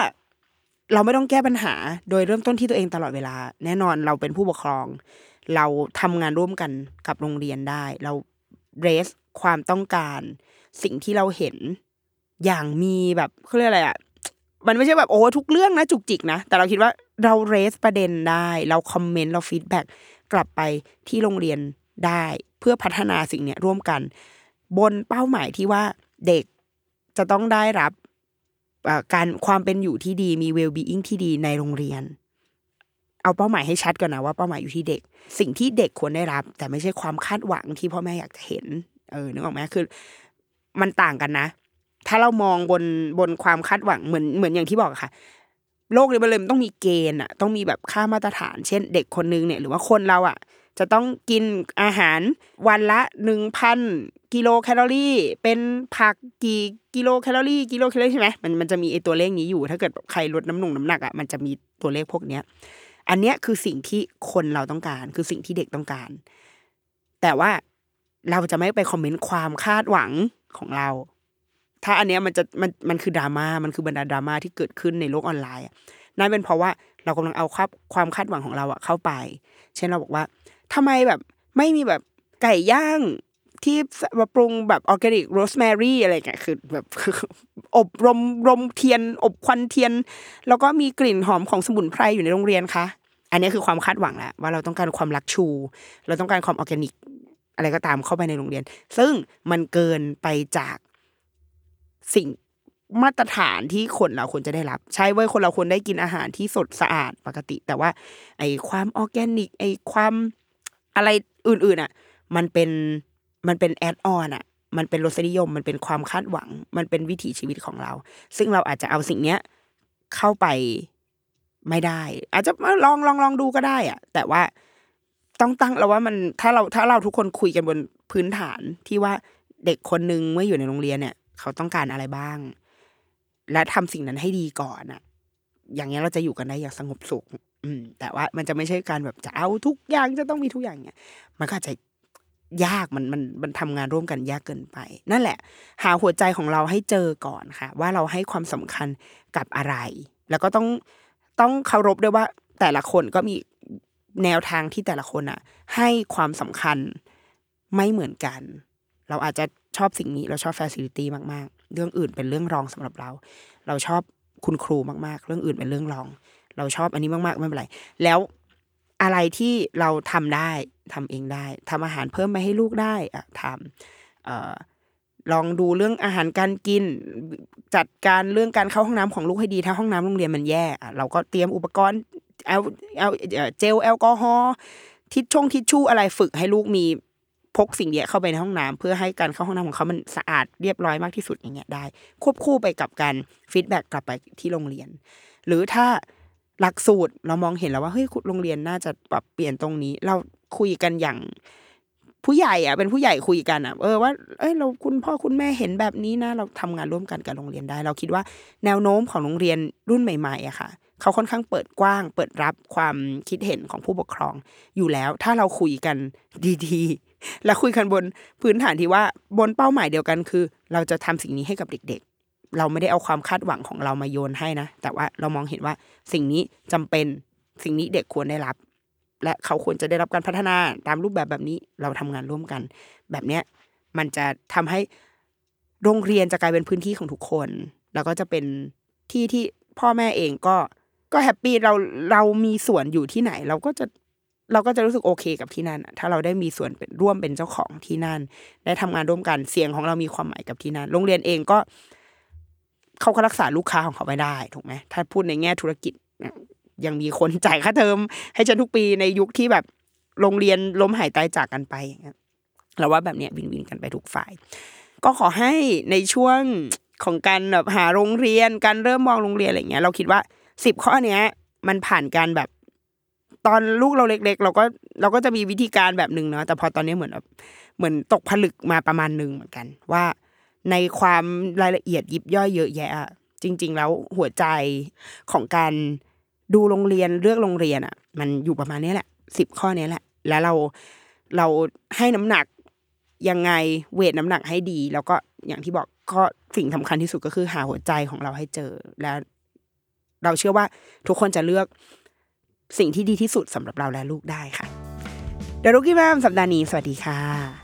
เราไม่ต้องแก้ปัญหา โดยเริ่มต้นที่ตัวเองตลอดเวลา แน่นอนเราเป็นผู้ปกครอง เราทำงานร่วมกันกับโรงเรียนได้ เรา raise ความต้องการสิ่งที่เราเห็นอย่างมีแบบเขาเรียกอะไรอะมันไม่ใช่แบบโอ้ทุกเรื่องนะจุกจิกนะแต่เราคิดว่า เรา raise ประเด็นได้ เราคอมเมนต์เรา feedbackกลับไปที่โรงเรียนได้ เพื่อพัฒนาสิ่งเนี้ยร่วมกัน บนเป้าหมายที่ว่าเด็กจะต้องได้รับการความเป็นอยู่ที่ดีมี well being ที่ดีในโรงเรียน เอาเป้าหมายให้ชัดก่อนนะว่าเป้าหมายอยู่ที่เด็ก สิ่งที่เด็กควรได้รับ แต่ไม่ใช่ความคาดหวังที่พ่อแม่อยากจะเห็น เออนึกออกไหมคือ มันต่างกันนะ ถ้าเรามองบนบนความคาดหวังเหมือนเหมือนอย่างที่บอกค่ะ โลกนี้มันเลยมันต้องมีเกณฑ์อะต้องมีแบบค่ามาตรฐาน เช่น เด็กคนนึงเนี่ยหรือว่าคนเราอะจะต้องกินอาหารวันละหนึ่งพันกิโลแคลอรี่ เป็นผักกี่กิโลแคลอรี่กิโลแคลอรี่ใช่ไหมมันมันจะมีไอตัวเลขนี้อยู่ ถ้าเกิดใครลดน้ำหนุงน้ำหนักอะมันจะมีตัวเลขพวกเนี้ย อันเนี้ยคือสิ่งที่คนเราต้องการ คือสิ่งที่เด็กต้องการ แต่ว่าเราจะไม่ไปคอมเมนต์ความคาดหวังของเรา ถ้าอันเนี้ยมันจะมันมันคือดราม่ามันคือบรรดาดราม่าที่เกิดขึ้นในโลกออนไลน์อะนั่นเป็นเพราะว่าเรากำลังเอาความความคาดหวังของเราอะเข้าไป เช่นเราบอกว่าทำไมแบบไม่มีแบบไก่ย่างที่มาปรุงแบบออร์แกนิกโรสแมรี่อะไรเงี้ยคือแบบอบรมรมเทียน อบควันเทียน แล้วก็มีกลิ่นหอมของสมุนไพรอยู่ในโรงเรียนคะอันนี้คือความคาดหวังแหละว่าเราต้องการความรักชู เราต้องการความออร์แกนิก อะไรก็ตามเข้าไปในโรงเรียน ซึ่งมันเกินไปจาก สิ่งมาตรฐานที่คนเราควรจะได้รับ ใช่เว้ยคนเราควรได้กินอาหารที่สดสะอาดปกติ แต่ว่า ไอ้ความออแกนิก ไอ้ความอะไรอื่นๆอะ มันเป็นมันเป็นแอดออนอะ มันเป็นรสนิยม มันเป็นความคาดหวัง มันเป็นวิถีชีวิตของเรา ซึ่งเราอาจจะเอาสิ่งเนี้ยเข้าไปไม่ได้ อาจจะลองลองลองดูก็ได้อะ แต่ว่าต้องตั้งเราว่ามันถ้าเราถ้าเราทุกคนคุยกันบนพื้นฐานที่ว่าเด็กคนนึงเมื่ออยู่ในโรงเรียนเนี่ย เขาต้องการอะไรบ้าง และทำสิ่งนั้นให้ดีก่อนอะอย่างเงี้ยเราจะอยู่กันได้อย่างสงบสุข อืม แต่ว่ามันจะไม่ใช่การแบบจะเอาทุกอย่างจะต้องมีทุกอย่างเนี่ยมันก็จะยากมันมันมันทำงานร่วมกันยากเกินไป นั่นแหละ หาหัวใจของเราให้เจอก่อนค่ะ ว่าเราให้ความสำคัญกับอะไร แล้วก็ต้องต้องเคารพด้วยว่า แต่ละคนก็มีแนวทางที่แต่ละคนอะ ให้ความสำคัญไม่เหมือนกัน เราอาจจะชอบสิ่งนี้เราชอบ facility มากๆ เรื่องอื่นเป็นเรื่องรองสำหรับเรา เราชอบคุณครูมากๆ เรื่องอื่นเป็นเรื่องรอง เราชอบอันนี้มากๆไม่เป็นไร แล้วอะไรที่เราทำได้ทำเองได้ทำอาหารเพิ่มมาให้ลูกได้อะทำเอ่อลองดูเรื่องอาหารการกิน จัดการเรื่องการเข้าห้องน้ำของลูกให้ดี ถ้าห้องน้ำโรงเรียนมันแย่อะเราก็เตรียมอุปกรณ์เอาเอาเอ่อเจลแอลกอฮอล์ทิชชงทิชชู่อะไรฝึกให้ลูกมี พกสิ่งเนี้ยเข้าไปในห้องน้ำเพื่อให้การเข้าห้องน้ำของเขามันสะอาดเรียบร้อยมากที่สุดอย่างเงี้ยได้ ควบคู่ไปกับการ feedback กลับไปที่โรงเรียน หรือถ้าหลักสูตรเรามองเห็นแล้วว่าเฮ้ยโรงเรียนน่าจะปรับเปลี่ยนตรงนี้ เราคุยกันอย่างผู้ใหญ่อะเป็นผู้ใหญ่คุยกันอะเออว่าเอ้ยเราคุณพ่อคุณแม่เห็นแบบนี้นะ เราทำงานร่วมกันกับโรงเรียนได้ เราคิดว่าแนวโน้มของโรงเรียนรุ่นใหม่ๆอะค่ะ เขาค่อนข้างเปิดกว้าง เปิดรับความคิดเห็นของผู้ปกครองอยู่แล้ว ถ้าเราคุยกันดีๆ และคุยกันบนพื้นฐานที่ว่าบนเป้าหมายเดียวกันคือ เราจะทำสิ่งนี้ให้กับเด็ก ๆ เราไม่ได้เอาความคาดหวังของเรามาโยนให้นะ แต่ว่าเรามองเห็นว่าสิ่งนี้จำเป็นสิ่งนี้เด็กควรได้รับ และเขาควรจะได้รับการพัฒนาตามรูปแบบแบบนี้เราทำงานร่วมกัน แบบเนี้ยมันจะทำให้โรงเรียนจะกลายเป็นพื้นที่ของทุกคน แล้วก็จะเป็นที่ที่พ่อแม่เองก็ก็แฮปปี้เราเรามีส่วนอยู่ที่ไหน เราก็จะ เราก็จะรู้สึกโอเคกับที่นั่นถ้าเราได้มีส่วนเป็นร่วมเป็นเจ้าของที่นั่น ได้ทำงานร่วมกันเสียงของเรามีความหมายกับที่นั่น โรงเรียนเองก็เขาก็รักษาลูกค้าของเขาไม่ได้ถูกไหมถ้าพูดในแง่ธุรกิจยังมีคนจ่ายค่าเทอมให้ฉันทุกปีในยุคที่แบบโรงเรียนล้มหายตายจากกันไปอย่างเงี้ยเราว่าแบบเนี้ยวินวินกันไปทุกฝ่าย ก็ขอให้ในช่วงของการแบบหาโรงเรียนการเริ่มมองโรงเรียนอะไรเงี้ย เราคิดว่าสิบข้อเนี้ย มันผ่านการแบบ ตอนลูกเราเล็ก ๆ เราก็เราก็จะมีวิธีการแบบหนึ่งเนาะแต่พอตอนนี้เหมือนแบบเหมือนตกผลึกมาประมาณหนึ่งเหมือนกัน ว่า ในความรายละเอียดยิบย่อยเยอะแยะจริง ๆ แล้วหัวใจของการดูโรงเรียนเลือกโรงเรียนอะ มันอยู่ประมาณนี้แหละสิบข้อนี้แหละ แล้วเราเราให้น้ำหนักยังไงเวทน้ำหนักให้ดี แล้วก็อย่างที่บอกก็สิ่งสำคัญที่สุดก็คือหาหัวใจของเราให้เจอแล้ว เราเชื่อว่าทุกคนจะเลือก สิ่งที่ดีที่สุดสำหรับเราและลูกได้ค่ะเดรุกี้แมมสัปดาห์นี้สวัสดีค่ะ